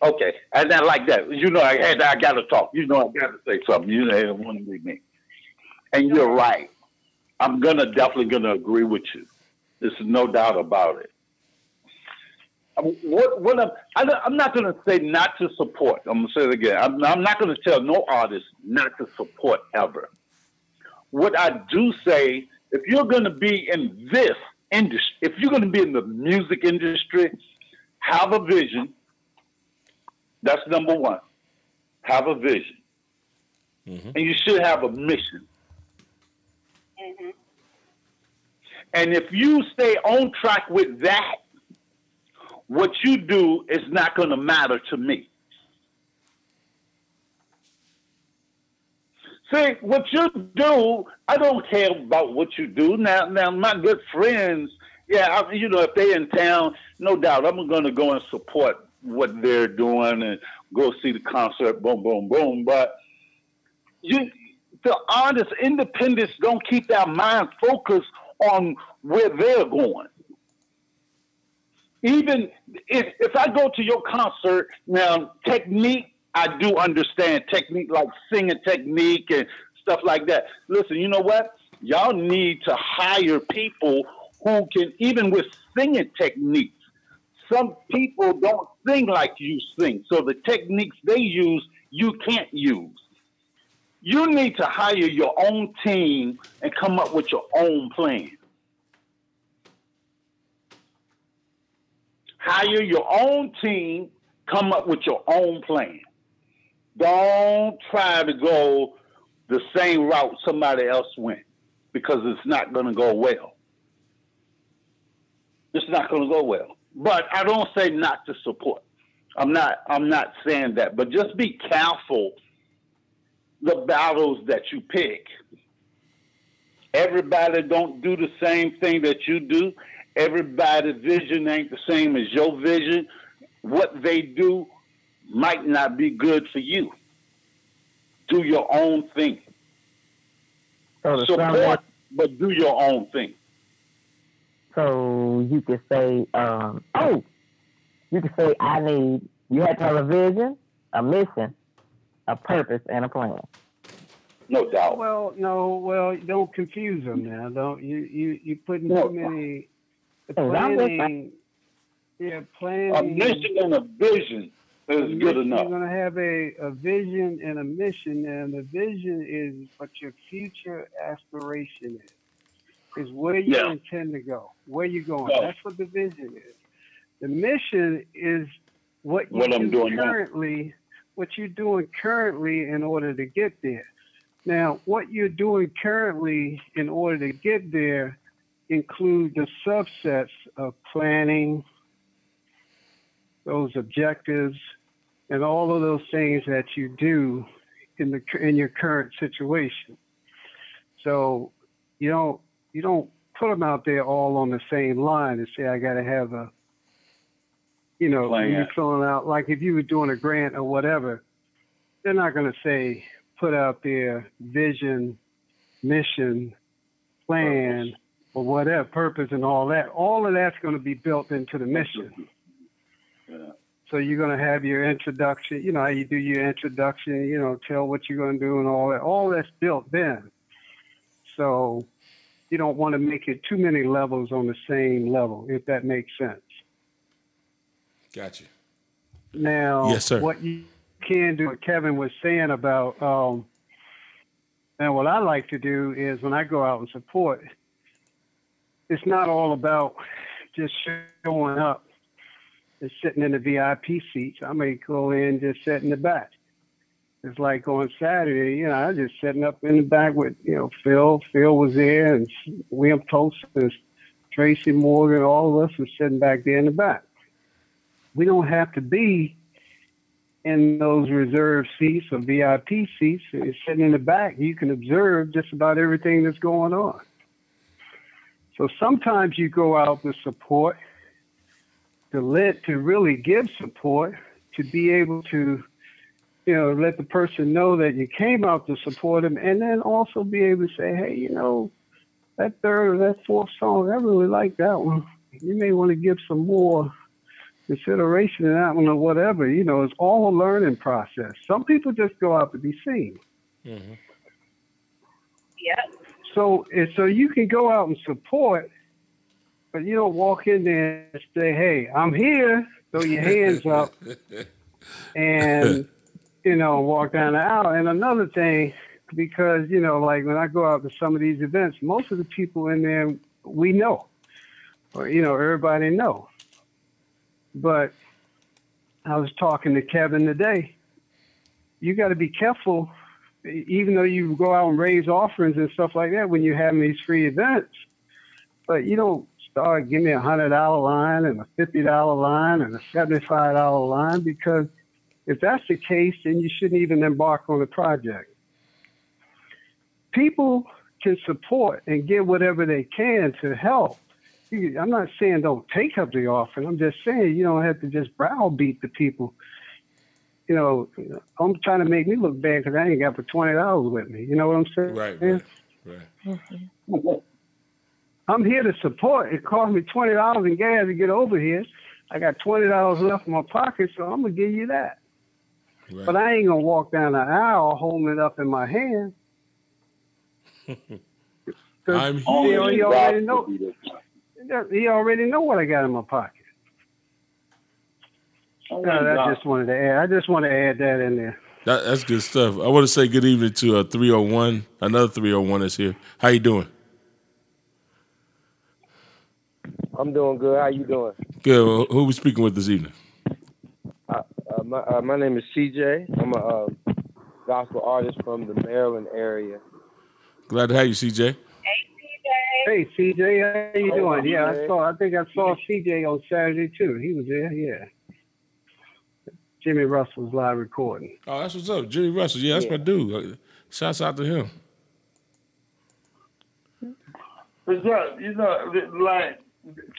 Speaker 7: okay, and I like that. You know, I I got to talk. You know, I got to say something. You know, it be me. And you're right. I'm gonna definitely gonna agree with you. There's no doubt about it. Um, What, what I'm, I, I'm not gonna say not to support. I'm gonna say it again. I'm, I'm not gonna tell no artist not to support ever. What I do say, if you're gonna be in this industry, if you're gonna be in the music industry, have a vision. That's number one. Have a vision. And you should have a mission.
Speaker 11: Mm-hmm.
Speaker 7: And if you stay on track with that, what you do is not going to matter to me. See, what you do, I don't care about what you do. Now, now, my good friends, yeah, I, you know, if they're in town, no doubt, I'm going to go and support what they're doing and go see the concert, boom, boom, boom. But you, the artists, independents, don't keep their mind focused on where they're going. Even if, if I go to your concert, now technique, I do understand technique like singing technique and stuff like that. Listen, you know what? Y'all need to hire people who can, even with singing techniques, some people don't sing like you sing. So the techniques they use, you can't use. You need to hire your own team and come up with your own plan. Hire your own team, come up with your own plan. Don't try to go the same route somebody else went because it's not going to go well. It's not going to go well. But I don't say not to support. I'm not. I'm not saying that. But just be careful the battles that you pick. Everybody don't do the same thing that you do. Everybody's vision ain't the same as your vision. What they do might not be good for you. Do your own thing.
Speaker 5: The
Speaker 7: Support,
Speaker 5: somewhat-
Speaker 7: but do your own thing.
Speaker 5: So you could say, um, oh, you could say, I need, you have to have a vision, a mission, a purpose, and a plan.
Speaker 7: No doubt.
Speaker 8: Well, no, well, don't confuse them now. Don't you? You you putting
Speaker 7: No.
Speaker 8: too many
Speaker 5: Hey, I'm just-
Speaker 8: planning. Yeah, planning.
Speaker 7: A mission and a vision
Speaker 8: a
Speaker 7: is good enough.
Speaker 8: You're going to have a, a vision and a mission, and the vision is what your future aspiration is. Is where you
Speaker 7: Yeah.
Speaker 8: intend to go, where you're going.
Speaker 7: Go.
Speaker 8: That's what the vision is. The mission is what you
Speaker 7: What
Speaker 8: do
Speaker 7: I'm doing now.
Speaker 8: currently, what you're doing currently in order to get there. Now, what you're doing currently in order to get there include the subsets of planning, those objectives, and all of those things that you do in the in your current situation. So you don't you don't put them out there all on the same line and say I got to have a you know you're filling out like if you were doing a grant or whatever, they're not going to say put out their vision, mission, plan, or whatever purpose and all that. All of that's going to be built into the mission.
Speaker 7: Yeah.
Speaker 8: So you're going to have your introduction, you know, how you do your introduction, you know, tell what you're going to do and all that. All that's built then. So you don't want to make it too many levels on the same level, if that makes sense.
Speaker 2: Gotcha.
Speaker 8: Now,
Speaker 2: Yes, sir.
Speaker 8: what you can do, what Kevin was saying about, um, and what I like to do is when I go out and support, it's not all about just showing up and sitting in the VIP seats. I may go in just sit in the back. It's like on Saturday, you know, I was just sitting up in the back with, you know, Phil. Phil was there and William and Tracy Morgan, all of us were sitting back there in the back. We don't have to be in those reserved seats or VIP seats, and sitting in the back, you can observe just about everything that's going on. So sometimes you go out to support, to let, to really give support, to be able to, you know, let the person know that you came out to support them, and then also be able to say, hey, you know, that third or that fourth song, I really like that one. You may want to give some more consideration to that one or whatever. You know, it's all a learning process. Some people just go out to be seen. Mm-hmm.
Speaker 11: Yep.
Speaker 8: So, so you can go out and support, but you don't walk in there and say, "Hey, I'm here." Throw your hands up (laughs) and you know walk down the aisle. And another thing, because you know, like when I go out to some of these events, most of the people in there we know, or you know, everybody know. But I was talking to Kevin today. You got to be careful, even though you go out and raise offerings and stuff like that when you're having these free events. But you don't start give me a hundred dollar line and a fifty dollar line and a seventy five dollar line because if that's the case, then you shouldn't even embark on the project. People can support and give whatever they can to help. I'm not saying don't take up the offer. I'm just saying you don't have to just browbeat the people. You know, I'm trying to make me look bad because I ain't got for twenty dollars with me. You know what I'm saying?
Speaker 2: Right, right, right.
Speaker 8: I'm here to support. It cost me twenty dollars in gas to get over here. I got twenty dollars left in my pocket, so I'm gonna give you that.
Speaker 2: Right.
Speaker 8: But I ain't gonna walk down the aisle holding it up in my hand. (laughs)
Speaker 2: I'm
Speaker 8: he, al-
Speaker 2: here.
Speaker 8: he already know. He already know what I got in my pocket.
Speaker 7: Oh,
Speaker 8: No, I just wanted to add. I just want to add that in there.
Speaker 2: That, that's good stuff. I want to say good evening to uh, 301. Another 301 is here. How you doing?
Speaker 13: I'm doing good. How you doing?
Speaker 2: Good. Well, Who we speaking with this evening?
Speaker 13: Uh, my uh, my name is CJ. I'm a uh, gospel artist from the Maryland area.
Speaker 2: Glad to have you, CJ.
Speaker 8: Hey CJ, Hey C J how you
Speaker 13: Hey,
Speaker 8: doing? Yeah, I saw. I think I saw CJ on Saturday too. He was there. Yeah. Jimmy Russell's live recording.
Speaker 2: Oh, that's what's up. Jimmy Russell. Yeah, that's my dude. Uh, Shouts out to him.
Speaker 7: Is that, you know, like,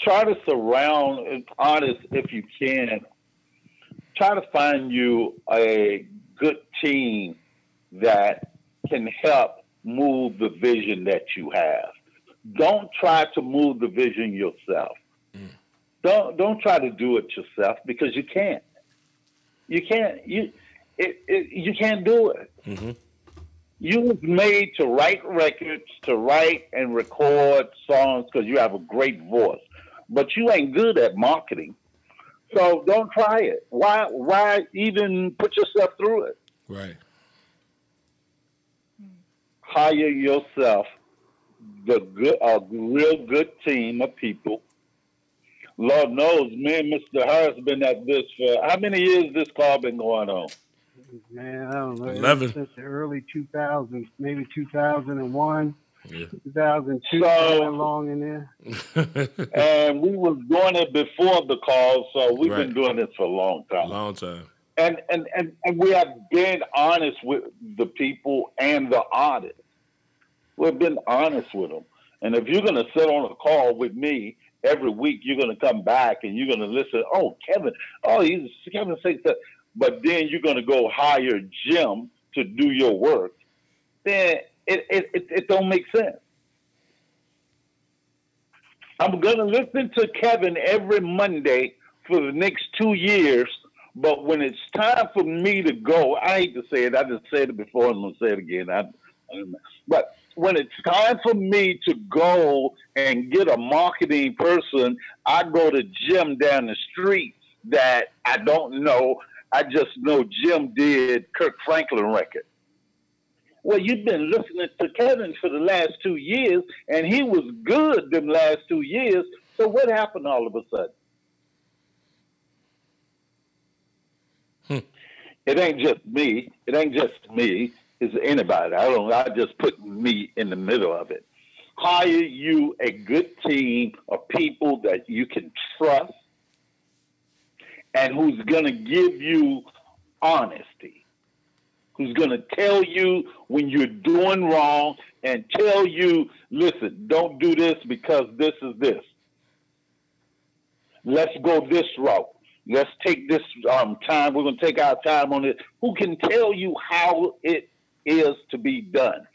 Speaker 7: try to surround artists if you can. Try to find you a good team that can help move the vision that you have. Don't try to move the vision yourself. Don't don't try to do it yourself because you can't. You can't. You it, it, you can't do it.
Speaker 2: Mm-hmm.
Speaker 7: You was made to write records, to write and record songs because you have a great voice, but you ain't good at marketing. So don't try it. Why? Why even put yourself through it?
Speaker 2: Right.
Speaker 7: Hire yourself the good, a real good team of people. Lord knows, me and Mr. Harris been at this for how many years? This call been going on?
Speaker 8: Man, I don't know.
Speaker 2: 11.
Speaker 8: Since the early 2000s, maybe 2001,
Speaker 2: Yeah.
Speaker 8: 2002,
Speaker 7: So-
Speaker 8: somewhere along in there. (laughs)
Speaker 7: and we was doing it before the call, so we've been doing this for a long time.
Speaker 2: Long time.
Speaker 7: And, and and and we have been honest with the people and the artists. We've been honest with them. And if you're gonna sit on a call with me every week, you're gonna come back and you're gonna listen. Oh, Kevin. Oh, he's Kevin says that. But then you're gonna go hire Jim to do your work. Then it it it, it don't make sense. I'm gonna listen to Kevin every Monday for the next two years. But when it's time for me to go, I hate to say it. I just said it before, and I'm gonna say it again. I, but when it's time for me to go and get a marketing person, I go to Jim down the street that I don't know. I just know Jim did Kirk Franklin record. Well, you've been listening to Kevin for the last two years, and he was good them last two years. So what happened all of a sudden? Hmm. It ain't just me. It ain't just me. It's anybody. I don't. I just put me in the middle of it. Hire you a good team of people that you can trust, and who's gonna give you honesty, who's going to tell you when you're doing wrong and tell you, listen, don't do this because this is this. Let's go this route. Let's take this um, time. We're going to take our time on it. Who can tell you how it is to be done?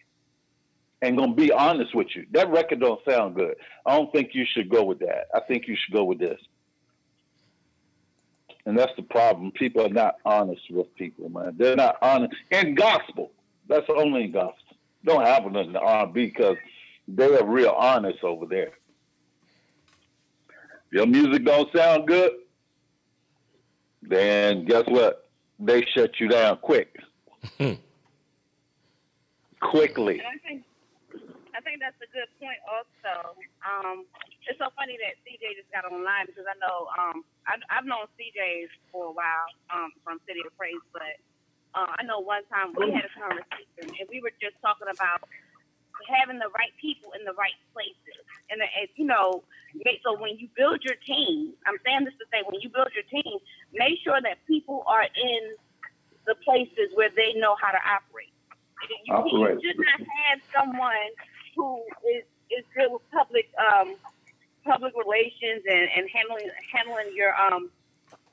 Speaker 7: And to be honest with you. That record don't sound good. I don't think you should go with that. I think you should go with this. And that's the problem. People are not honest with people, man. They're not honest. In gospel, that's only in gospel. Don't happen in the R&B because they are real honest over there. If your music don't sound good, then guess what? They shut you down quick. Hmm.
Speaker 11: Quickly. I think that's a good point. Also, um, it's so funny that CJ just got online because I know um, I, I've known CJ for a while um, from City of Praise, but uh, I know one time we had a conversation and we were just talking about having the right people in the right places. And, uh, you know, make, so when you build your team, I'm saying this to say, when you build your team, make sure that people are in the places where they know how to operate. You,
Speaker 7: Operate.
Speaker 11: you should not have someone who is, is good with public um, public relations and, and handling handling your um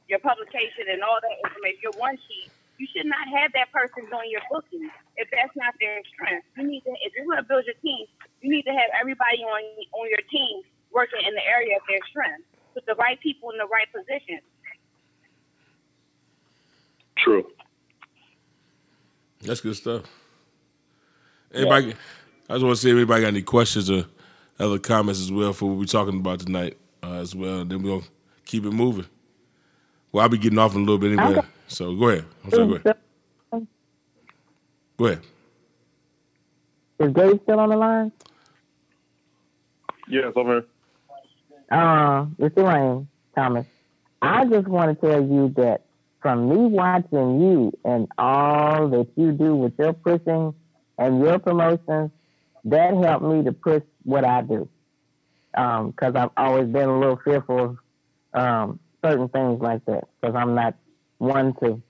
Speaker 11: your publication and all that information, your one sheet. You should not have that person doing your booking if that's not their strength. You need to, if you're going to build your team, you need to have everybody on on your team working in the area of their strength, with the right people in the right position.
Speaker 7: True.
Speaker 2: That's good stuff. Anybody? I just want to see if anybody got any questions or other comments as well for what we're talking about tonight uh, as well. And then we're gonna keep it moving. Well, I'll be getting off in a little bit anyway.
Speaker 5: Okay.
Speaker 2: So go ahead. I'm sorry, go ahead. Go ahead.
Speaker 5: Is Dave still on the line?
Speaker 12: Yes, I'm here.
Speaker 5: Uh, it's Elaine Thomas. I just want to tell you that from me watching you and all that you do with your pushing and your promotions, that helped me to push what I do. Because I've always been a little fearful of um, certain things like that. Because I'm not one to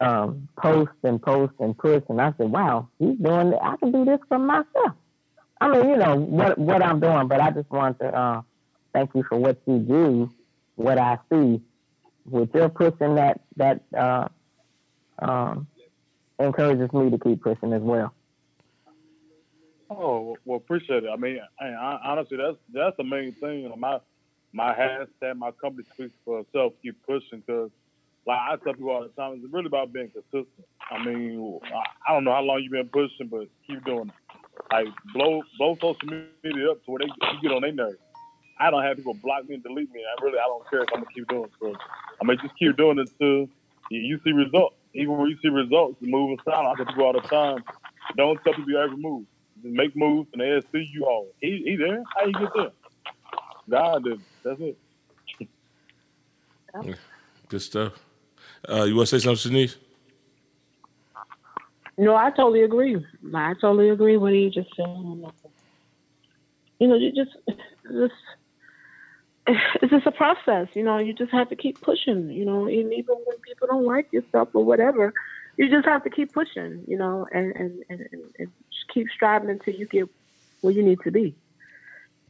Speaker 5: um, post and post and push. And I said, wow, he's doing it. I can do this for myself. I mean, you know what what I'm doing, but I just want to uh, thank you for what you do, what I see, with your pushing that that uh, um, encourages me to keep pushing as well.
Speaker 12: Oh well, appreciate it. I mean, I, I, honestly, that's that's the main thing. Know, my my hashtag, my company speaks for itself. Keep pushing because, like I tell people all the time, it's really about being consistent. I mean, I, I don't know how long you've been pushing, but keep doing it. Like blow blow social media up to where they you get on their nerves. I don't have people block me and delete me. I really I don't care if I'm gonna keep doing it. So I mean, just keep doing it until you, see results. Even when you see results, you move silence. I tell people all the time, don't tell people you ever move. Just make moves and they'll see you all. He, he there? How you get there? God did. That's it.
Speaker 2: Good stuff. Uh, you want to say something, Shanice?
Speaker 9: No, I totally agree. I totally agree with what he just said. You know, you just, just, it's just a process. You know, you just have to keep pushing. You know, and even when people don't like yourself or whatever, you just have to keep pushing. You know, and and and, and, and keep striving until you get where you need to be.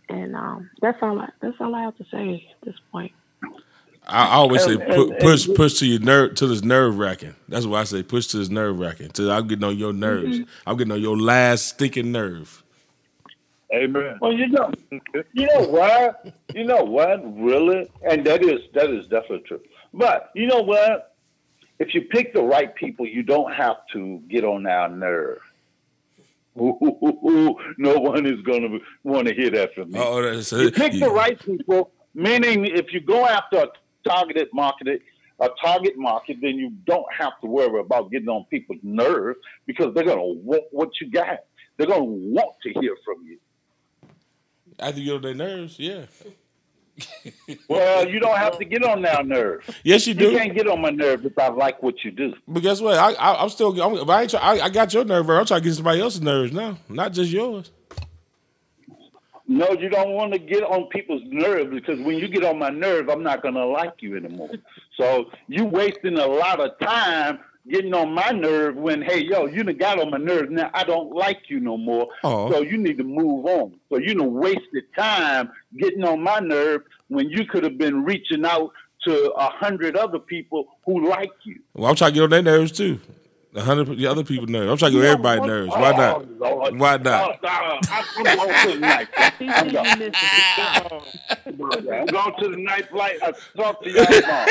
Speaker 9: And um, that's all. I, that's all I have to say at this point.
Speaker 2: I I always say pu- push push to your nerve to this nerve wracking. That's why I say push to this nerve wracking. Till I'm getting on your nerves.
Speaker 7: Mhm.
Speaker 2: I'm getting on your last stinking nerve.
Speaker 12: Amen.
Speaker 7: Well, you know, you know (laughs) what? You know what? Really, and that is that is definitely true. But you know what? If you pick the right people, you don't have to get on our nerve. Ooh, (laughs) no one is going to want to hear that from me.
Speaker 2: Oh,
Speaker 7: you pick the right people, meaning if you go after a targeted market, a target market, then you don't have to worry about getting on people's nerves because they're going to want what you got. They're going to want to hear from you.
Speaker 2: After you get on their nerves, yeah.
Speaker 7: Well, you don't have to get on their nerves.
Speaker 2: Yes, you do.
Speaker 7: You can't get on my nerves if I like what you do.
Speaker 2: But guess what? I, I I'm still. I'm, I, try, I I got your nerve. I'm trying to get somebody else's nerves now, not just yours.
Speaker 7: No, you don't want to get on people's nerves because when you get on my nerve, I'm not going to like you anymore. So you wasting a lot of time getting on my nerve when, hey, yo, you done got on my nerve. Now I don't like you no more.
Speaker 2: Oh.
Speaker 7: So you need to move on. So you done wasted time getting on my nerve when you could have been reaching out to a hundred other people who like you.
Speaker 2: Well, I'm trying to get on their nerves too. A hundred the other people nerves. I'm trying to get everybody everybody's nerves. Why not?
Speaker 7: Oh,
Speaker 2: Why not?
Speaker 7: Oh, uh, I'm going to the night. I'm going. I'm going to the night flight. I'll talk to y'all tomorrow.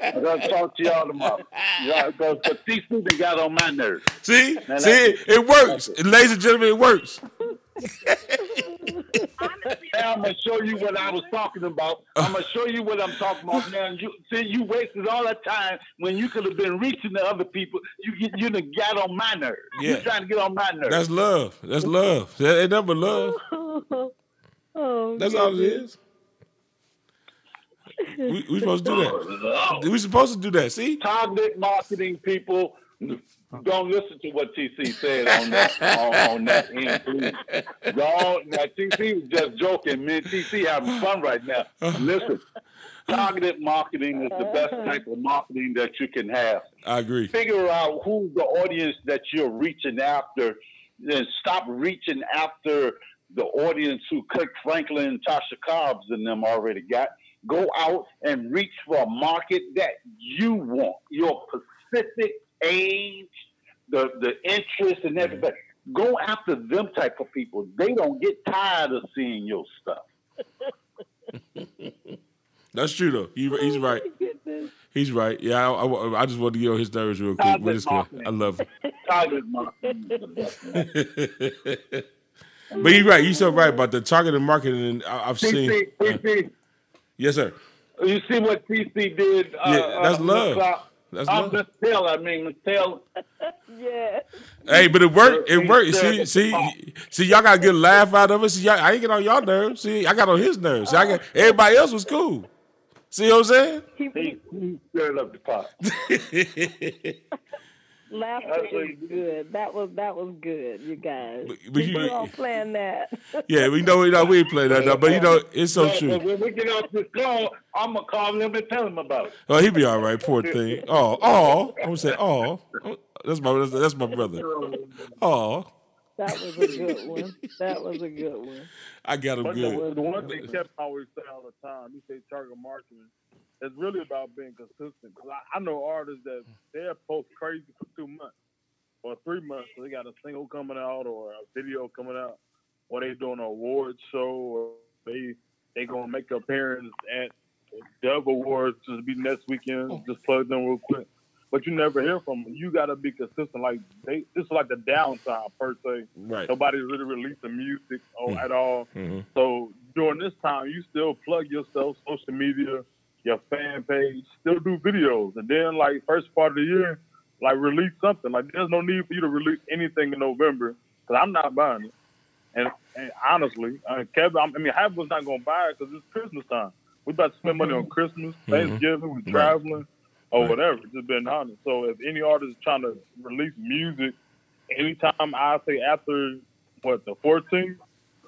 Speaker 7: I'm going to talk to y'all tomorrow. Yeah, because these people got on my nerves.
Speaker 2: See, see, it, it works, ladies and gentlemen. It works.
Speaker 7: Now I'm gonna show you what I was talking about. I'm gonna show you what I'm talking about now. You see, you wasted all that time when you could have been reaching to other people. You get you done got on my nerves.
Speaker 2: Yeah.
Speaker 7: You trying to get on my nerves.
Speaker 2: That's love. That's love. That ain't nothing but love. (laughs)
Speaker 3: oh,
Speaker 2: That's all it is. We we supposed to do that. We supposed to do that. See,
Speaker 7: targeted marketing people. Don't listen to what TC said on that on, on that end, please. Don't. Now, TC was just joking. Me and TC having fun right now. Listen, targeted marketing is the best type of marketing that you can have.
Speaker 2: I agree.
Speaker 7: Figure out who the audience that you're reaching after, then stop reaching after the audience who Kirk Franklin, Tasha Cobbs, and them already got. Go out and reach for a market that you want, your specific age, the the interest, and everything. Go after them type of people. They don't get tired of seeing your stuff. (laughs)
Speaker 2: That's true though. He, he's right. He's right. Yeah, I, I, I just wanted to get on his nerves real quick. But it's good. I love.
Speaker 7: Targeted marketing is the best. man. (laughs)
Speaker 2: But you're right. You're so right about the targeted marketing. I've seen.
Speaker 7: TC,
Speaker 2: Yes, sir.
Speaker 7: you see what TC did? Uh,
Speaker 2: Yeah, that's
Speaker 7: uh,
Speaker 2: love.
Speaker 7: Miss,
Speaker 2: That's
Speaker 7: uh,
Speaker 2: love.
Speaker 7: Miss Taylor, I mean, Miss (laughs)
Speaker 3: yeah.
Speaker 2: Hey, but it worked. It worked. See, see, see. Y'all got a good laugh out of it. See, y'all, I ain't get on y'all nerves. See, I got on his nerves. See, I got everybody else was cool. See what I'm saying?
Speaker 7: He, he stirred up the pot. (laughs)
Speaker 3: Laughter is good. That was that was good, you guys.
Speaker 2: but you-
Speaker 3: Keep on playing that. (laughs)
Speaker 2: Yeah, we know we know we play that, though, but you know it's so
Speaker 7: No,
Speaker 2: true.
Speaker 7: but When we get off this call, I'm gonna call him and tell him about it.
Speaker 2: Oh, he be all right, poor thing. (laughs) Oh, oh, I'm gonna say, oh, that's my that's, that's my brother. Oh,
Speaker 3: That was a good one. That was a good one.
Speaker 2: I got him
Speaker 12: But the,
Speaker 2: good.
Speaker 12: the one thing Kevin always say all the time, he say target marketing. It's really about being consistent. 'Cause I, I know artists that they'll post crazy for two months or three months. So they got a single coming out or a video coming out, or they doing an award show, or they they gonna make an appearance at Dove Awards to be next weekend. Just plug them real quick. But you never hear from them. You gotta be consistent. Like they, this is like the downtime per se.
Speaker 2: Right.
Speaker 12: Nobody's really releasing music or
Speaker 2: Mm.
Speaker 12: at all.
Speaker 2: Mhm.
Speaker 12: So during this time, you still plug yourself, social media, your fan page, still do videos, and then like first part of the year, like release something. Like there's no need for you to release anything in November because I'm not buying it. And, and honestly, uh, Kevin, I mean, half of us not gonna buy it because it's Christmas time. We about to spend money on Christmas,
Speaker 2: Mhm.
Speaker 12: Thanksgiving, we
Speaker 2: Right.
Speaker 12: traveling, or
Speaker 2: Right.
Speaker 12: whatever. Just being honest. So if any artist is trying to release music, anytime I say after what the 14th,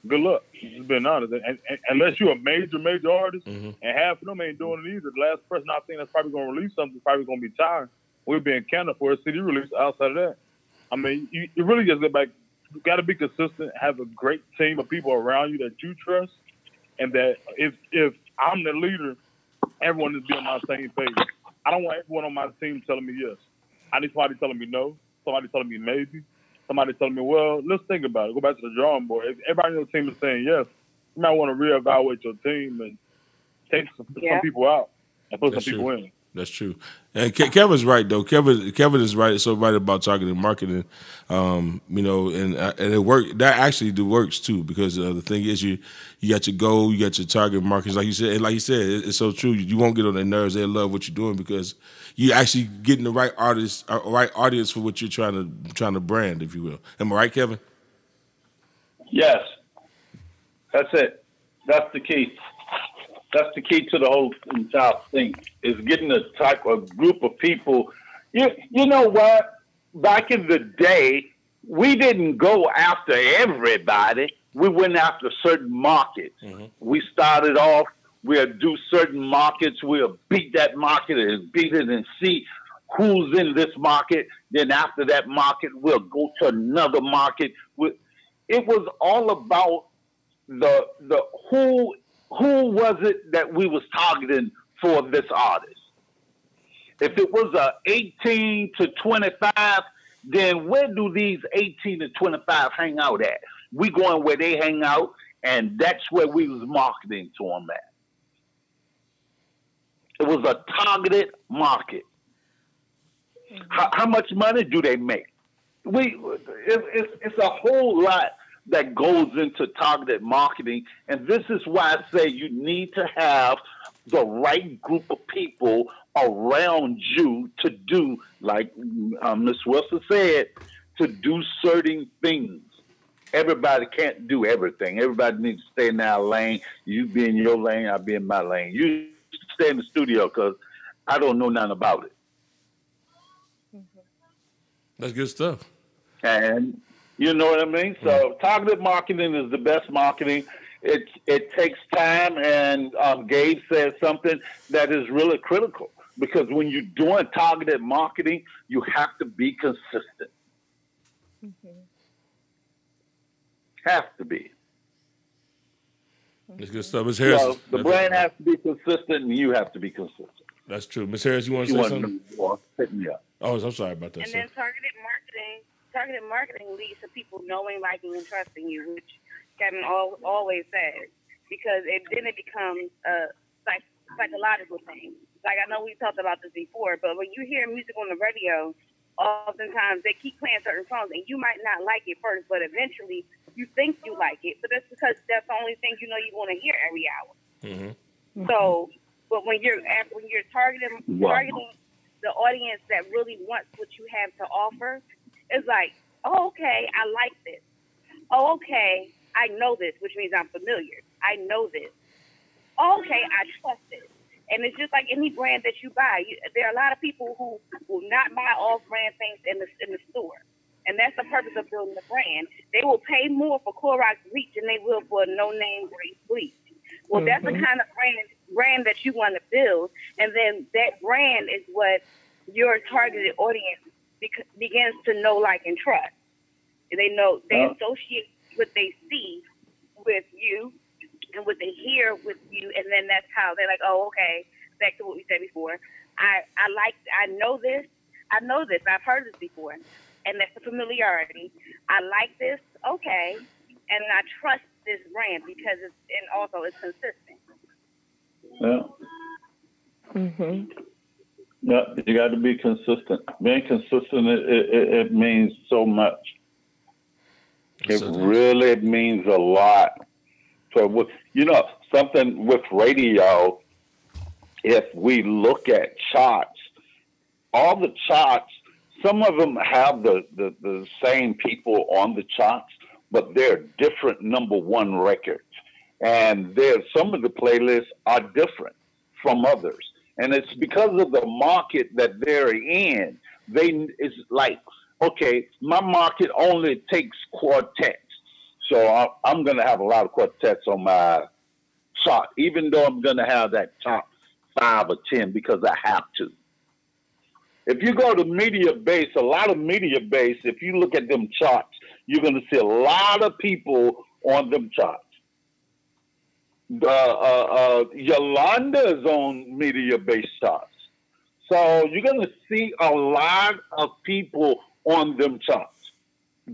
Speaker 12: good luck. Just being honest. And, and, unless you're a major, major artist,
Speaker 2: Mhm.
Speaker 12: and half of them ain't doing it either. The last person I think that's probably gonna release something is probably gonna be Ty. We'll be in Canada for a CD release. Outside of that, I mean, you, you really just get back. You got to be consistent. Have a great team of people around you that you trust, and that if if I'm the leader, everyone is be on my same page. I don't want everyone on my team telling me yes. I need somebody telling me no. Somebody telling me maybe. Somebody telling me, well, let's think about it. Go back to the drawing board. If everybody on your team is saying yes, you might want to reevaluate your team and take some,
Speaker 6: Yeah.
Speaker 12: some people out and put
Speaker 2: That's
Speaker 12: some people
Speaker 2: true.
Speaker 12: in.
Speaker 2: That's true. And Ke- Kevin's right though. Kevin Kevin is right. So right about targeted marketing. Um, you know, and uh, and it work. That actually do works too because uh, the thing is you you got your goal, you got your target markets. Like you said, and like you said, it, it's so true. You won't get on their nerves. They love what you're doing because you actually getting the right artist, uh, right audience for what you're trying to trying to brand, if you will. Am I right, Kevin?
Speaker 7: Yes, that's it. That's the key. That's the key to the whole entire thing is getting a type of group of people. You you know what? Back in the day, we didn't go after everybody. We went after certain markets. We started off, we'll do certain markets, we'll beat that market and beat it and see who's in this market. Then after that market, we'll go to another market. It was all about the the who who was it that we was targeting for this artist. If it was a 18 to 25, then where do these 18 to 25 hang out at? We going where they hang out, and that's where we was marketing to them at. Was a targeted market. How, how much money do they make? We it, it's, it's a whole lot that goes into targeted marketing, and this is why I say you need to have the right group of people around you to do, like um, Ms. Wilson said, to do certain things. Everybody can't do everything. Everybody needs to stay in their lane. You be in your lane, I be in my lane. You stay in the studio because I don't know nothing about it. Mm-hmm.
Speaker 2: That's good stuff.
Speaker 7: And you know what I mean? So mm-hmm. targeted marketing is the best marketing. It it takes time, and um, Gabe said something that is really critical because when you're doing targeted marketing, you have to be consistent. Mm-hmm. Have to be.
Speaker 2: That's good stuff. Miss Harris.
Speaker 7: So the brand has to be consistent, and you have to be consistent.
Speaker 2: That's true. Miss Harris, you want
Speaker 7: You
Speaker 2: to say
Speaker 7: want to
Speaker 2: something?
Speaker 7: more? Hit me up.
Speaker 2: Oh, I'm sorry about that.
Speaker 11: And
Speaker 2: Sir.
Speaker 11: then targeted marketing, targeted marketing leads to people knowing, liking, and trusting you, which Kevin al- always says, because it then it becomes a psych- psychological thing. Like I know we talked about this before, but when you hear music on the radio, oftentimes they keep playing certain songs, and you might not like it first, but eventually you think you like it. But that's because that's the only thing you know you want to hear every hour.
Speaker 2: Mm-hmm.
Speaker 11: So, but when you're at- when you're targeting
Speaker 7: Wow.
Speaker 11: targeting the audience that really wants what you have to offer, it's like, oh, okay, I like this. Oh, okay, I know this, which means I'm familiar. I know this. Oh, okay, I trust it. And it's just like any brand that you buy. You, there are a lot of people who will not buy off-brand things in the in the store, and that's the purpose of building the brand. They will pay more for Clorox bleach than they will for a no-name great bleach. Well, that's the
Speaker 14: Mhm.
Speaker 11: kind of brand brand that you want to build, and then that brand is what your targeted audience bec- begins to know, like, and trust. They know they
Speaker 7: Oh.
Speaker 11: associate what they see with you and what they hear with you, and then that's how they're like, oh, okay. Back to what we said before. I I like I know this. I know this. I've heard this before, and that's the familiarity. I like this. Okay, and I trust this brand because it's and also it's consistent.
Speaker 7: Yeah.
Speaker 3: Mm-hmm.
Speaker 7: Yeah, you got to be consistent. Being consistent, it, it, it means so much. It really means a lot. So, with, you know, something with radio, if we look at charts, all the charts, some of them have the, the, the same people on the charts, but they're different number one records. And there, some of the playlists are different from others. And it's because of the market that they're in. They it's like, okay, my market only takes quartets. So I'm going to have a lot of quartets on my chart, even though I'm going to have that top five or 10 because I have to. If you go to Mediabase, a lot of Mediabase, if you look at them charts, you're going to see a lot of people on them charts. Uh, uh, uh, Yolanda is on Mediabase charts. So you're going to see a lot of people on them charts,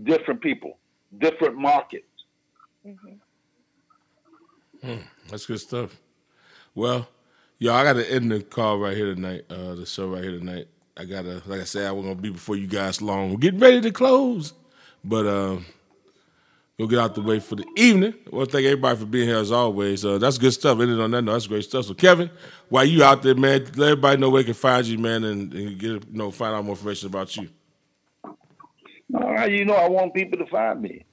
Speaker 7: different people, different markets.
Speaker 2: Hmm, that's good stuff. Well, yo, I got to end the call right here tonight. Uh, the show right here tonight. I gotta, like I said, I was gonna be before you guys long. We're getting ready to close, but um, we'll get out the way for the evening. Well, thank everybody for being here as always. Uh, that's good stuff. Ended on that note, that's great stuff. So, Kevin, while you out there, man, let everybody know where they can find you, man, and, and get you know find out more information about you.
Speaker 7: Right, you know, I want people to find me.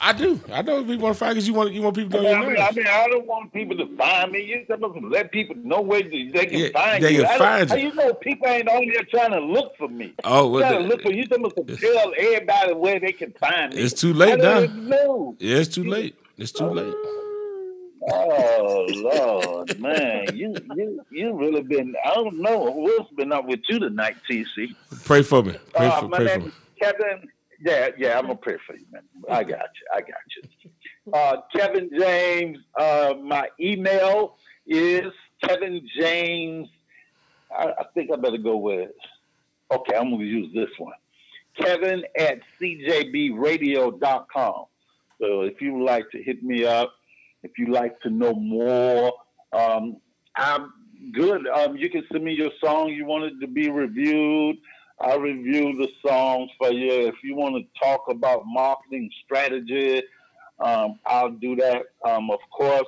Speaker 2: I do. I know people want to find because you want you want people to know
Speaker 7: mean,
Speaker 2: your
Speaker 7: I, mean, I don't want people to find me. You supposed to let people know where they can
Speaker 2: Yeah,
Speaker 7: find
Speaker 2: they
Speaker 7: you.
Speaker 2: can find you.
Speaker 7: You know, people ain't on there trying to look for me.
Speaker 2: Oh, well,
Speaker 7: trying to look for you. Supposed to tell everybody where they can find me.
Speaker 2: It's too late
Speaker 7: I
Speaker 2: now.
Speaker 7: know.
Speaker 2: Yeah, it's too late. It's too late.
Speaker 7: Oh Lord, man, you you you really been. I don't know what's been up with you tonight, TC.
Speaker 2: Pray for me. Pray
Speaker 7: Uh,
Speaker 2: for pray for me.
Speaker 7: Kevin. Yeah, yeah, I'm gonna pray for you, man. I got you. I got you. Uh, Kevin James. Uh, my email is Kevin James. I, I think I better go with. Okay, I'm gonna use this one. Kevin at cjbradio.com. So if you would like to hit me up, if you like to know more, um, I'm good. Um, you can send me your song you wanted to be reviewed. I'll review the songs for you. If you want to talk about marketing strategy, um, I'll do that. Um, of course,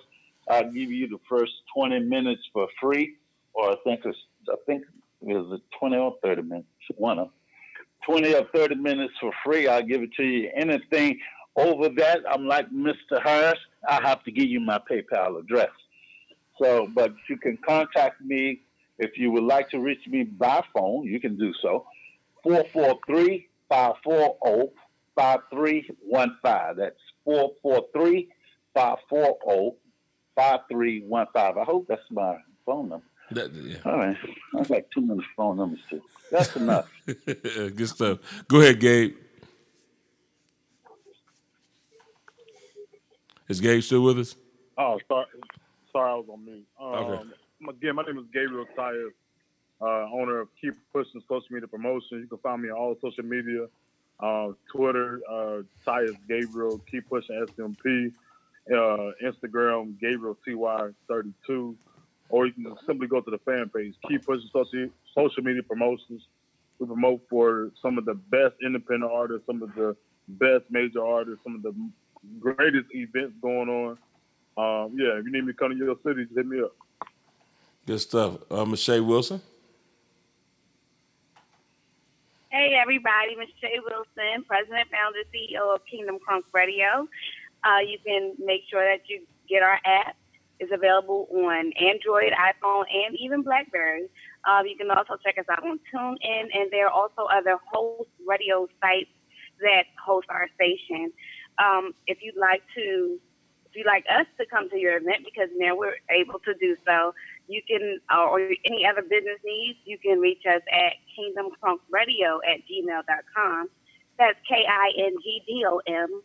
Speaker 7: I'll give you the first 20 minutes for free, or I think it's, I think it was 20 or 30 minutes, one of them. 20 or 30 minutes for free. I'll give it to you. Anything over that, I'm like Mr. Harris. I have to give you my PayPal address. So, but you can contact me if you would like to reach me by phone. You can do so. 443 540 5315. That's 443 540 5315. I hope that's my phone number.
Speaker 2: That, yeah.
Speaker 7: All right. That's like two minutes phone numbers, too. That's enough. (laughs)
Speaker 2: Good stuff. Go ahead, Gabe. Is Gabe still with us?
Speaker 12: Oh, sorry, sorry, I was on mute. Um,
Speaker 2: Okay.
Speaker 12: Again, my name is Gabriel Tyus, uh, owner of Keep Pushing Social Media Promotions. You can find me on all social media, uh, Twitter, uh, Tyus Gabriel, Keep Pushing SMP, uh, Instagram, Gabriel TY32, or you can simply go to the fan page, Keep Pushing Social, social Media Promotions. We promote for some of the best independent artists, some of the best major artists, some of the greatest events going on. Um, yeah, if you need me to come to your city, just hit me up.
Speaker 2: Good stuff. Uh, Michelle Wilson.
Speaker 11: Hey everybody, Michelle Wilson, President, Founder, CEO of Kingdom Crunk Radio. Uh, you can make sure that you get our app. It's available on Android, iPhone, and even BlackBerry. Uh, you can also check us out on TuneIn, and there are also other host radio sites that host our station. Um, if you'd like to, if you'd like us to come to your event, because now we're able to do so, you can, uh, or any other business needs, you can reach us at kingdomcrunkradio at gmail.com. That's K I N G D O M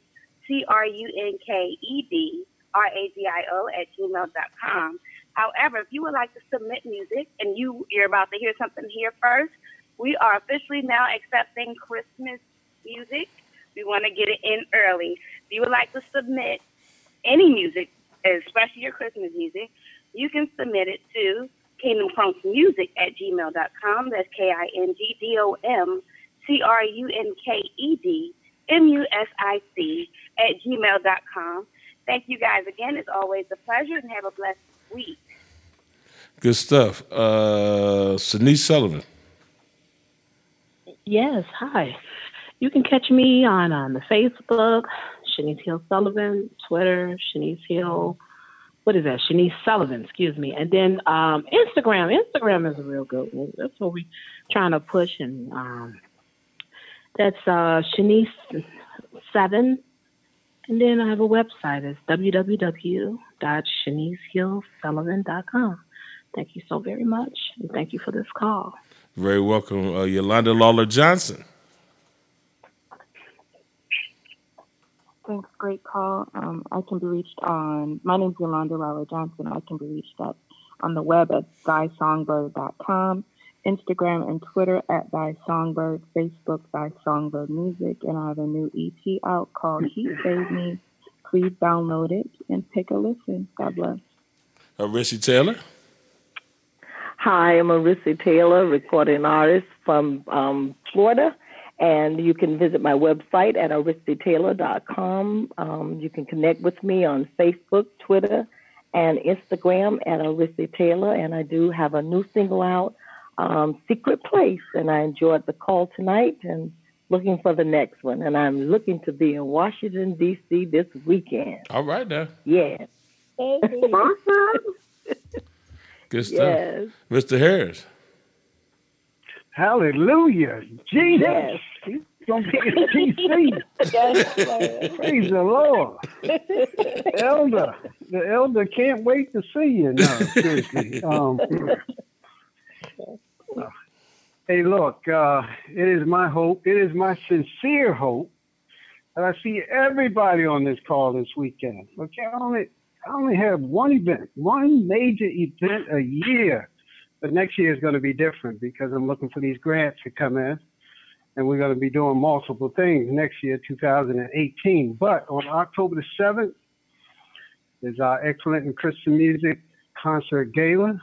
Speaker 11: C R U N K E D R A D I O at gmail.com. However, if you would like to submit music and you, you're about to hear something here first, we are officially now accepting Christmas music. We want to get it in early. If you would like to submit any music, especially your Christmas music, you can submit it to Kingdom Crunk Music at gmail.com. That's K I N G D O M C R U N K E D M U S I C at gmail.com. Thank you guys again. It's always a pleasure and have a blessed week.
Speaker 2: Good stuff. Uh, Shanice Sullivan.
Speaker 9: Yes, hi. You can catch me on on the Facebook, Shanice Hill Sullivan, Twitter, Shanice Hill. What is that? Shanice Sullivan, excuse me. And then um, Instagram. Instagram is a real good one. That's what we're trying to push. And um, that's uh, Shanice Seven. And then I have a website. It's www.shanicehillsullivan.com. Thank you so very much. And thank you for this call.
Speaker 2: Very welcome. Uh, Yolanda Lawler Johnson.
Speaker 14: Thanks, great call. Um, I can be reached on, my name's Yolanda Lawler Johnson. I can be reached at on the web at thysongbird.com, Instagram and Twitter at thysongbird, Facebook thysongbird music, and I have a new EP out called He Saved Me. Please download it and take a listen. God bless.
Speaker 2: Uh, Taylor.
Speaker 3: Hi, I'm Arissa Taylor, recording artist from um, Florida. And you can visit my website at arissataylor.com. Um, you can connect with me on Facebook, Twitter, and Instagram at Arissa Taylor. And I do have a new single out, um, Secret Place. And I enjoyed the call tonight. And looking for the next one, and I'm looking to be in Washington D.C. this weekend.
Speaker 2: All right now.
Speaker 3: Yeah. (laughs) Awesome.
Speaker 2: Good stuff.
Speaker 3: Yes.
Speaker 2: Mr. Harris.
Speaker 8: Hallelujah. Jesus.
Speaker 3: Yes.
Speaker 8: He's going to be in DC. Praise the Lord. (laughs) elder. The elder can't wait to see you. No, seriously. Um, hey, look, uh, it is my hope, it is my sincere hope that I see everybody on this call this weekend. Okay, I only, I only have one event, one major event a year. But next year is going to be different because I'm looking for these grants to come in and we're going to be doing multiple things next year, 2018. But on October the 7th is our Excellent in Christian Music Concert Gala.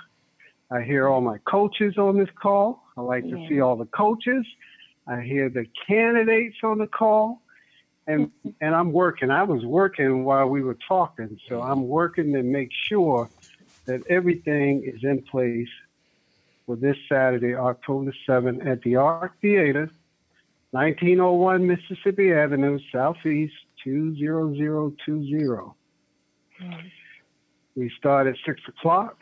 Speaker 8: I hear all my coaches on this call. I like to see all the coaches. I hear the candidates on the call. And, (laughs) and I'm working. I was working while we were talking. So I'm working to make sure that everything is in place for this Saturday, October 7th, at the Arc Theater, 1901 Mississippi Avenue, Southeast 20020. Hmm. We start at 6 o'clock.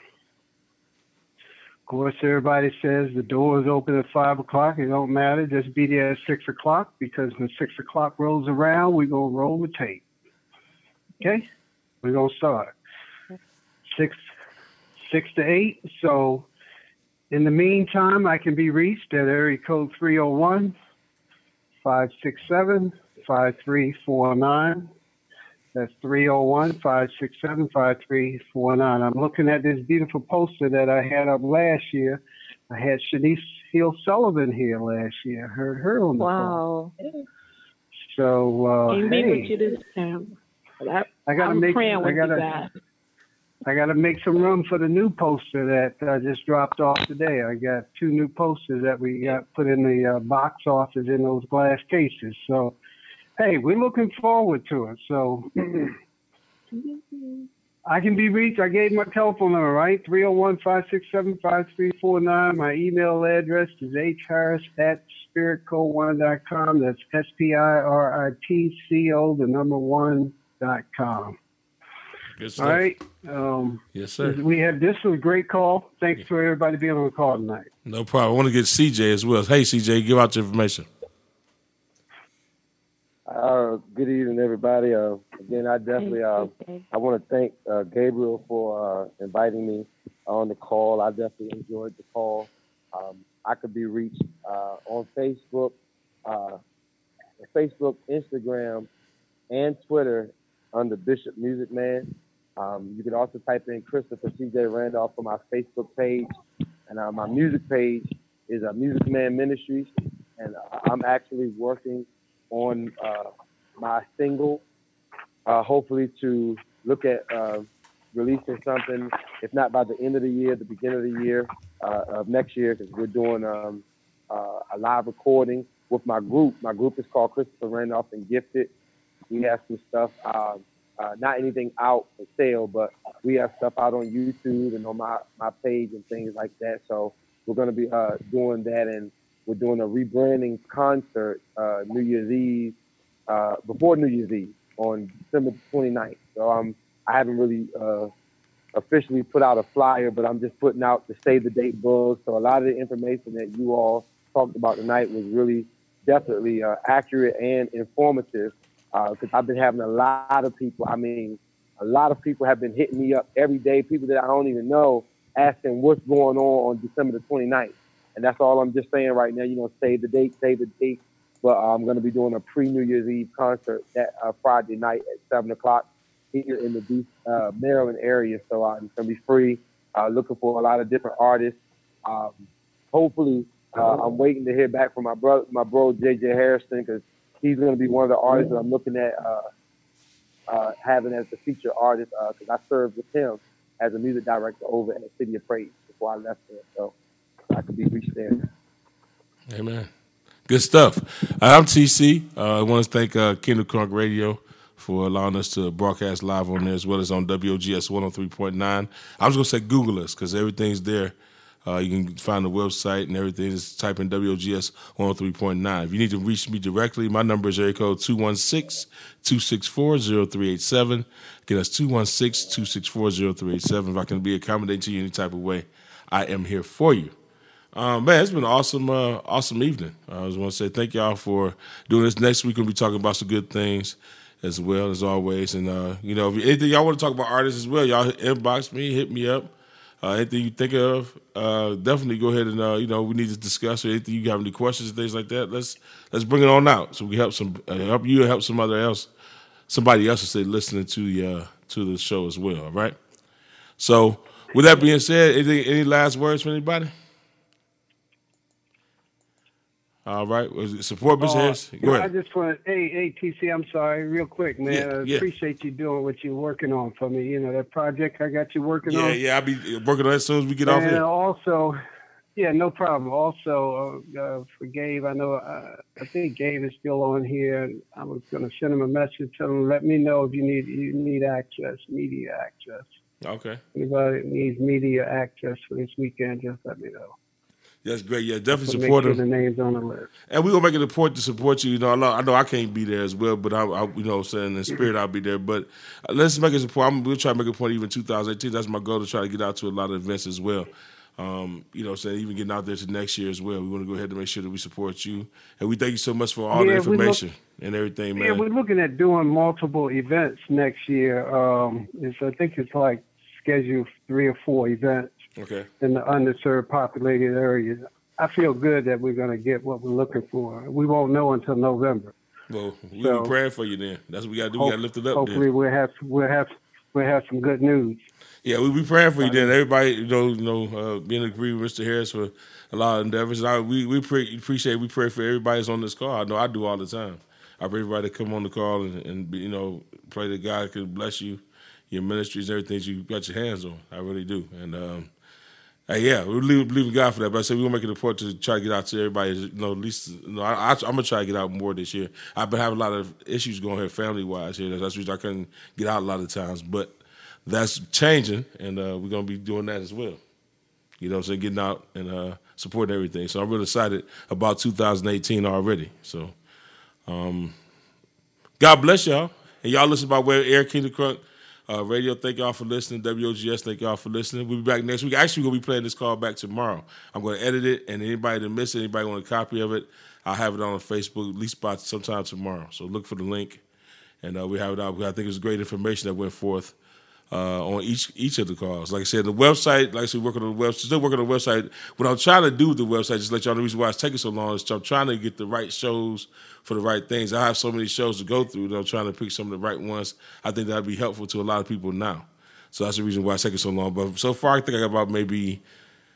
Speaker 8: Of course, everybody says the doors open at 5 o'clock. It don't matter. Just be there at 6 o'clock because when 6 o'clock rolls around, we're going to roll the tape. Okay? We're going to start. 6, 6 to 8. So, in the meantime, I can be reached at area code 301 567 5349. That's 301 567 5349. I'm looking at this beautiful poster that I had up last year. I had Shanice Hill Sullivan here last year. I heard her on the.
Speaker 9: Wow.
Speaker 8: So, uh,
Speaker 9: Can be with you
Speaker 8: hey,
Speaker 9: I,
Speaker 8: I gotta
Speaker 9: I'm
Speaker 8: make,
Speaker 9: praying
Speaker 8: I gotta. I got to make some room for the new poster that I just dropped off today. I got two new posters that we got put in the uh, box office in those glass cases. So, hey, we're looking forward to it. So, (clears throat) I can be reached. I gave my telephone number, right? 301 567 5349. My email address is harris at spiritco1.com. That's S P I R I T C O, the number one dot com.
Speaker 2: Good stuff.
Speaker 8: right. Um,
Speaker 2: Yes, sir.
Speaker 8: We had this was a great call. Thanks for everybody being on the call tonight.
Speaker 2: No problem. I want to get CJ as well. Hey, CJ, give out your information.
Speaker 13: Uh, good evening, everybody. Uh, again, I definitely uh, I want to thank uh, Gabriel for uh, inviting me on the call. I definitely enjoyed the call. Um, I could be reached uh, on Facebook, uh, Facebook, Instagram, and Twitter under Bishop Music Man. Um, you can also type in Christopher C.J. Randolph for my Facebook page, and uh, my music page is uh, Music Man Ministries, and uh, I'm actually working on uh, my single, uh, hopefully to look at uh, releasing something, if not by the end of the year, the beginning of the year of next year, because we're doing um, a live recording with my group. My group is called Christopher Randolph and Gifted. We have some stuff, uh, not anything out for sale, but we have stuff out on YouTube and on my, my page and things like that. So we're going to be uh, doing that, and we're doing a rebranding concert uh, New Year's Eve, uh, before New Year's Eve on December 29th. So um, I haven't really uh, officially put out a flyer, but I'm just putting out the save the date books. So a lot of the information that you all talked about tonight was really definitely uh, accurate and informative because I've been having a lot of people. I mean, a lot of people have been hitting me up every day. People that I don't even know asking what's going on on December the 29th. And that's all I'm just saying right now. You know, save the date, save the date. But uh, I'm going to be doing a pre New Year's Eve concert that uh, Friday night at seven o'clock here in the uh, Maryland area. So uh, it's going to be free. Uh, looking for a lot of different artists. Um, hopefully, uh, I'm waiting to hear back from my brother, my bro JJ Harrison, because he's going to be one of the artists that I'm looking at uh, uh, having as the feature artist. Because I served with him as a music director over at the City of Praise before I left there. So I could be reached there.
Speaker 2: Amen. Good stuff. Uh, I'm TC. Uh, I want to thank uh, Kingdom Crunk Radio for allowing us to broadcast live on there as well as on WOGS 103.9. I was going to say Google us because everything's there Uh, you can find the website and everything. Just type in WOGS 103.9. If you need to reach me directly, my number is area code 216 264 0387. Again, that's 216 264 0387. If I can be accommodating to you any type of way, I am here for you. Um, man, it's been an awesome, uh, awesome evening. I just want to say thank y'all for doing this. Next week we'll be talking about some good things as well as always. And uh, you know, if anything y'all want to talk about artists as well, y'all inbox me, hit me up. Uh, anything you think of, uh, definitely go ahead and uh, you know we need to discuss or anything you have any questions and things like that. Let's let's bring it on out so we help some uh, help you help somebody else, somebody else to say listening to the uh, to the show as well. All right. So with that being said, anything, any last words from anybody? All right. Support Mr.
Speaker 8: Uh,
Speaker 2: Harris. Go
Speaker 8: I
Speaker 2: ahead.
Speaker 8: just want, hey, hey, TC, I'm sorry, real quick, man.
Speaker 2: Yeah,
Speaker 8: I
Speaker 2: yeah.
Speaker 8: appreciate you doing what you're working on for me. You know that project I got you working
Speaker 2: Yeah,
Speaker 8: on.
Speaker 2: yeah. Yeah, I'll be working on that as soon as we get off
Speaker 8: and
Speaker 2: here.
Speaker 8: also, yeah, no problem. Also, uh, uh, for Gabe, I know, uh, I think Gabe is still on here. I was going to send him a message, tell him, let me know if you need you need access, media access.
Speaker 2: Okay.
Speaker 8: Anybody needs media access for this weekend, just let me know.
Speaker 2: That's great. Yeah, definitely
Speaker 8: So
Speaker 2: support
Speaker 8: sure
Speaker 2: him.
Speaker 8: the names on the list.
Speaker 2: And we're gonna make it a point to support you. You know, I know I, know I can't be there as well, but I, I you know, I'm saying in spirit I'll be there. But uh, let's make it a point. I'm, we'll try to make a point even 2018. That's my goal to try to get out to a lot of events as well. Um, you know, saying even getting out there to next year as well. We want to go ahead and make sure that we support you, and we thank you so much for all the
Speaker 8: Yeah, we look-
Speaker 2: information and everything, man.
Speaker 8: Yeah, we're looking at doing multiple events next year. Um, it's, I think it's like scheduled three or four events
Speaker 2: okay.
Speaker 8: in the underserved populated areas. I feel good that we're going to get what we're looking for. We won't know until November.
Speaker 2: Well, we
Speaker 8: So-
Speaker 2: be praying for you then. That's what we got to do. we got to lift it up.
Speaker 8: Hopefully,
Speaker 2: Then.
Speaker 8: we'll have we'll have we'll have some good news.
Speaker 2: Yeah, we be praying for you. Then everybody, you know, you know, uh, being agree with Mr. Harris for a lot of endeavors. And I, we we pre- appreciate. We pray for everybody that's on this call. I know I do all the time. I pray everybody to come on the call and, and be, you know, pray that God can bless you, your ministries, everything you got your hands on. I really do. And um, yeah, we believe, believe in God for that. But I said we're gonna make it a point to try to get out to everybody. You know, at least you know, I, I'm gonna try to get out more this year. I've been having a lot of issues going here, family wise here. That's the reason I couldn't get out a lot of times. But that's changing, and uh, we're gonna be doing that as well. You know, I'm saying getting out and uh, supporting everything. So I'm really excited about 2018 already. So, um, God bless y'all, and y'all listen about where King the Crunk uh, Radio. Thank y'all for listening. WOGS, thank y'all for listening. We'll be back next week. Actually, we're gonna be playing this call back tomorrow. I'm gonna edit it, and anybody that missed it, anybody want a copy of it, I'll have it on Facebook at least by sometime tomorrow. So look for the link, and uh, we have it out. I think it was great information that went forth uh, on each each of the calls. Like I said, the website, like I said, working on the website, still working on the website. What I'm trying to do with the website, just let y'all know the reason why it's taking so long is I'm trying to get the right shows for the right things. I have so many shows to go through that I'm trying to pick some of the right ones. I think that'd be helpful to a lot of people now. So that's the reason why it's taking so long. But so far, I think I got about maybe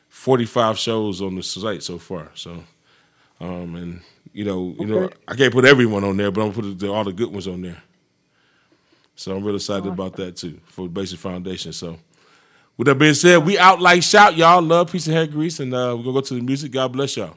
Speaker 2: 45 shows on the site so far. So, um, and you know, you know, I can't put everyone on there, but I'm gonna put all the good ones on there. So I'm really excited about that too for the Basic Foundation. So with that being said, we out like shout, y'all. Love, peace, and hair grease, and uh, we're gonna go to the music. God bless y'all.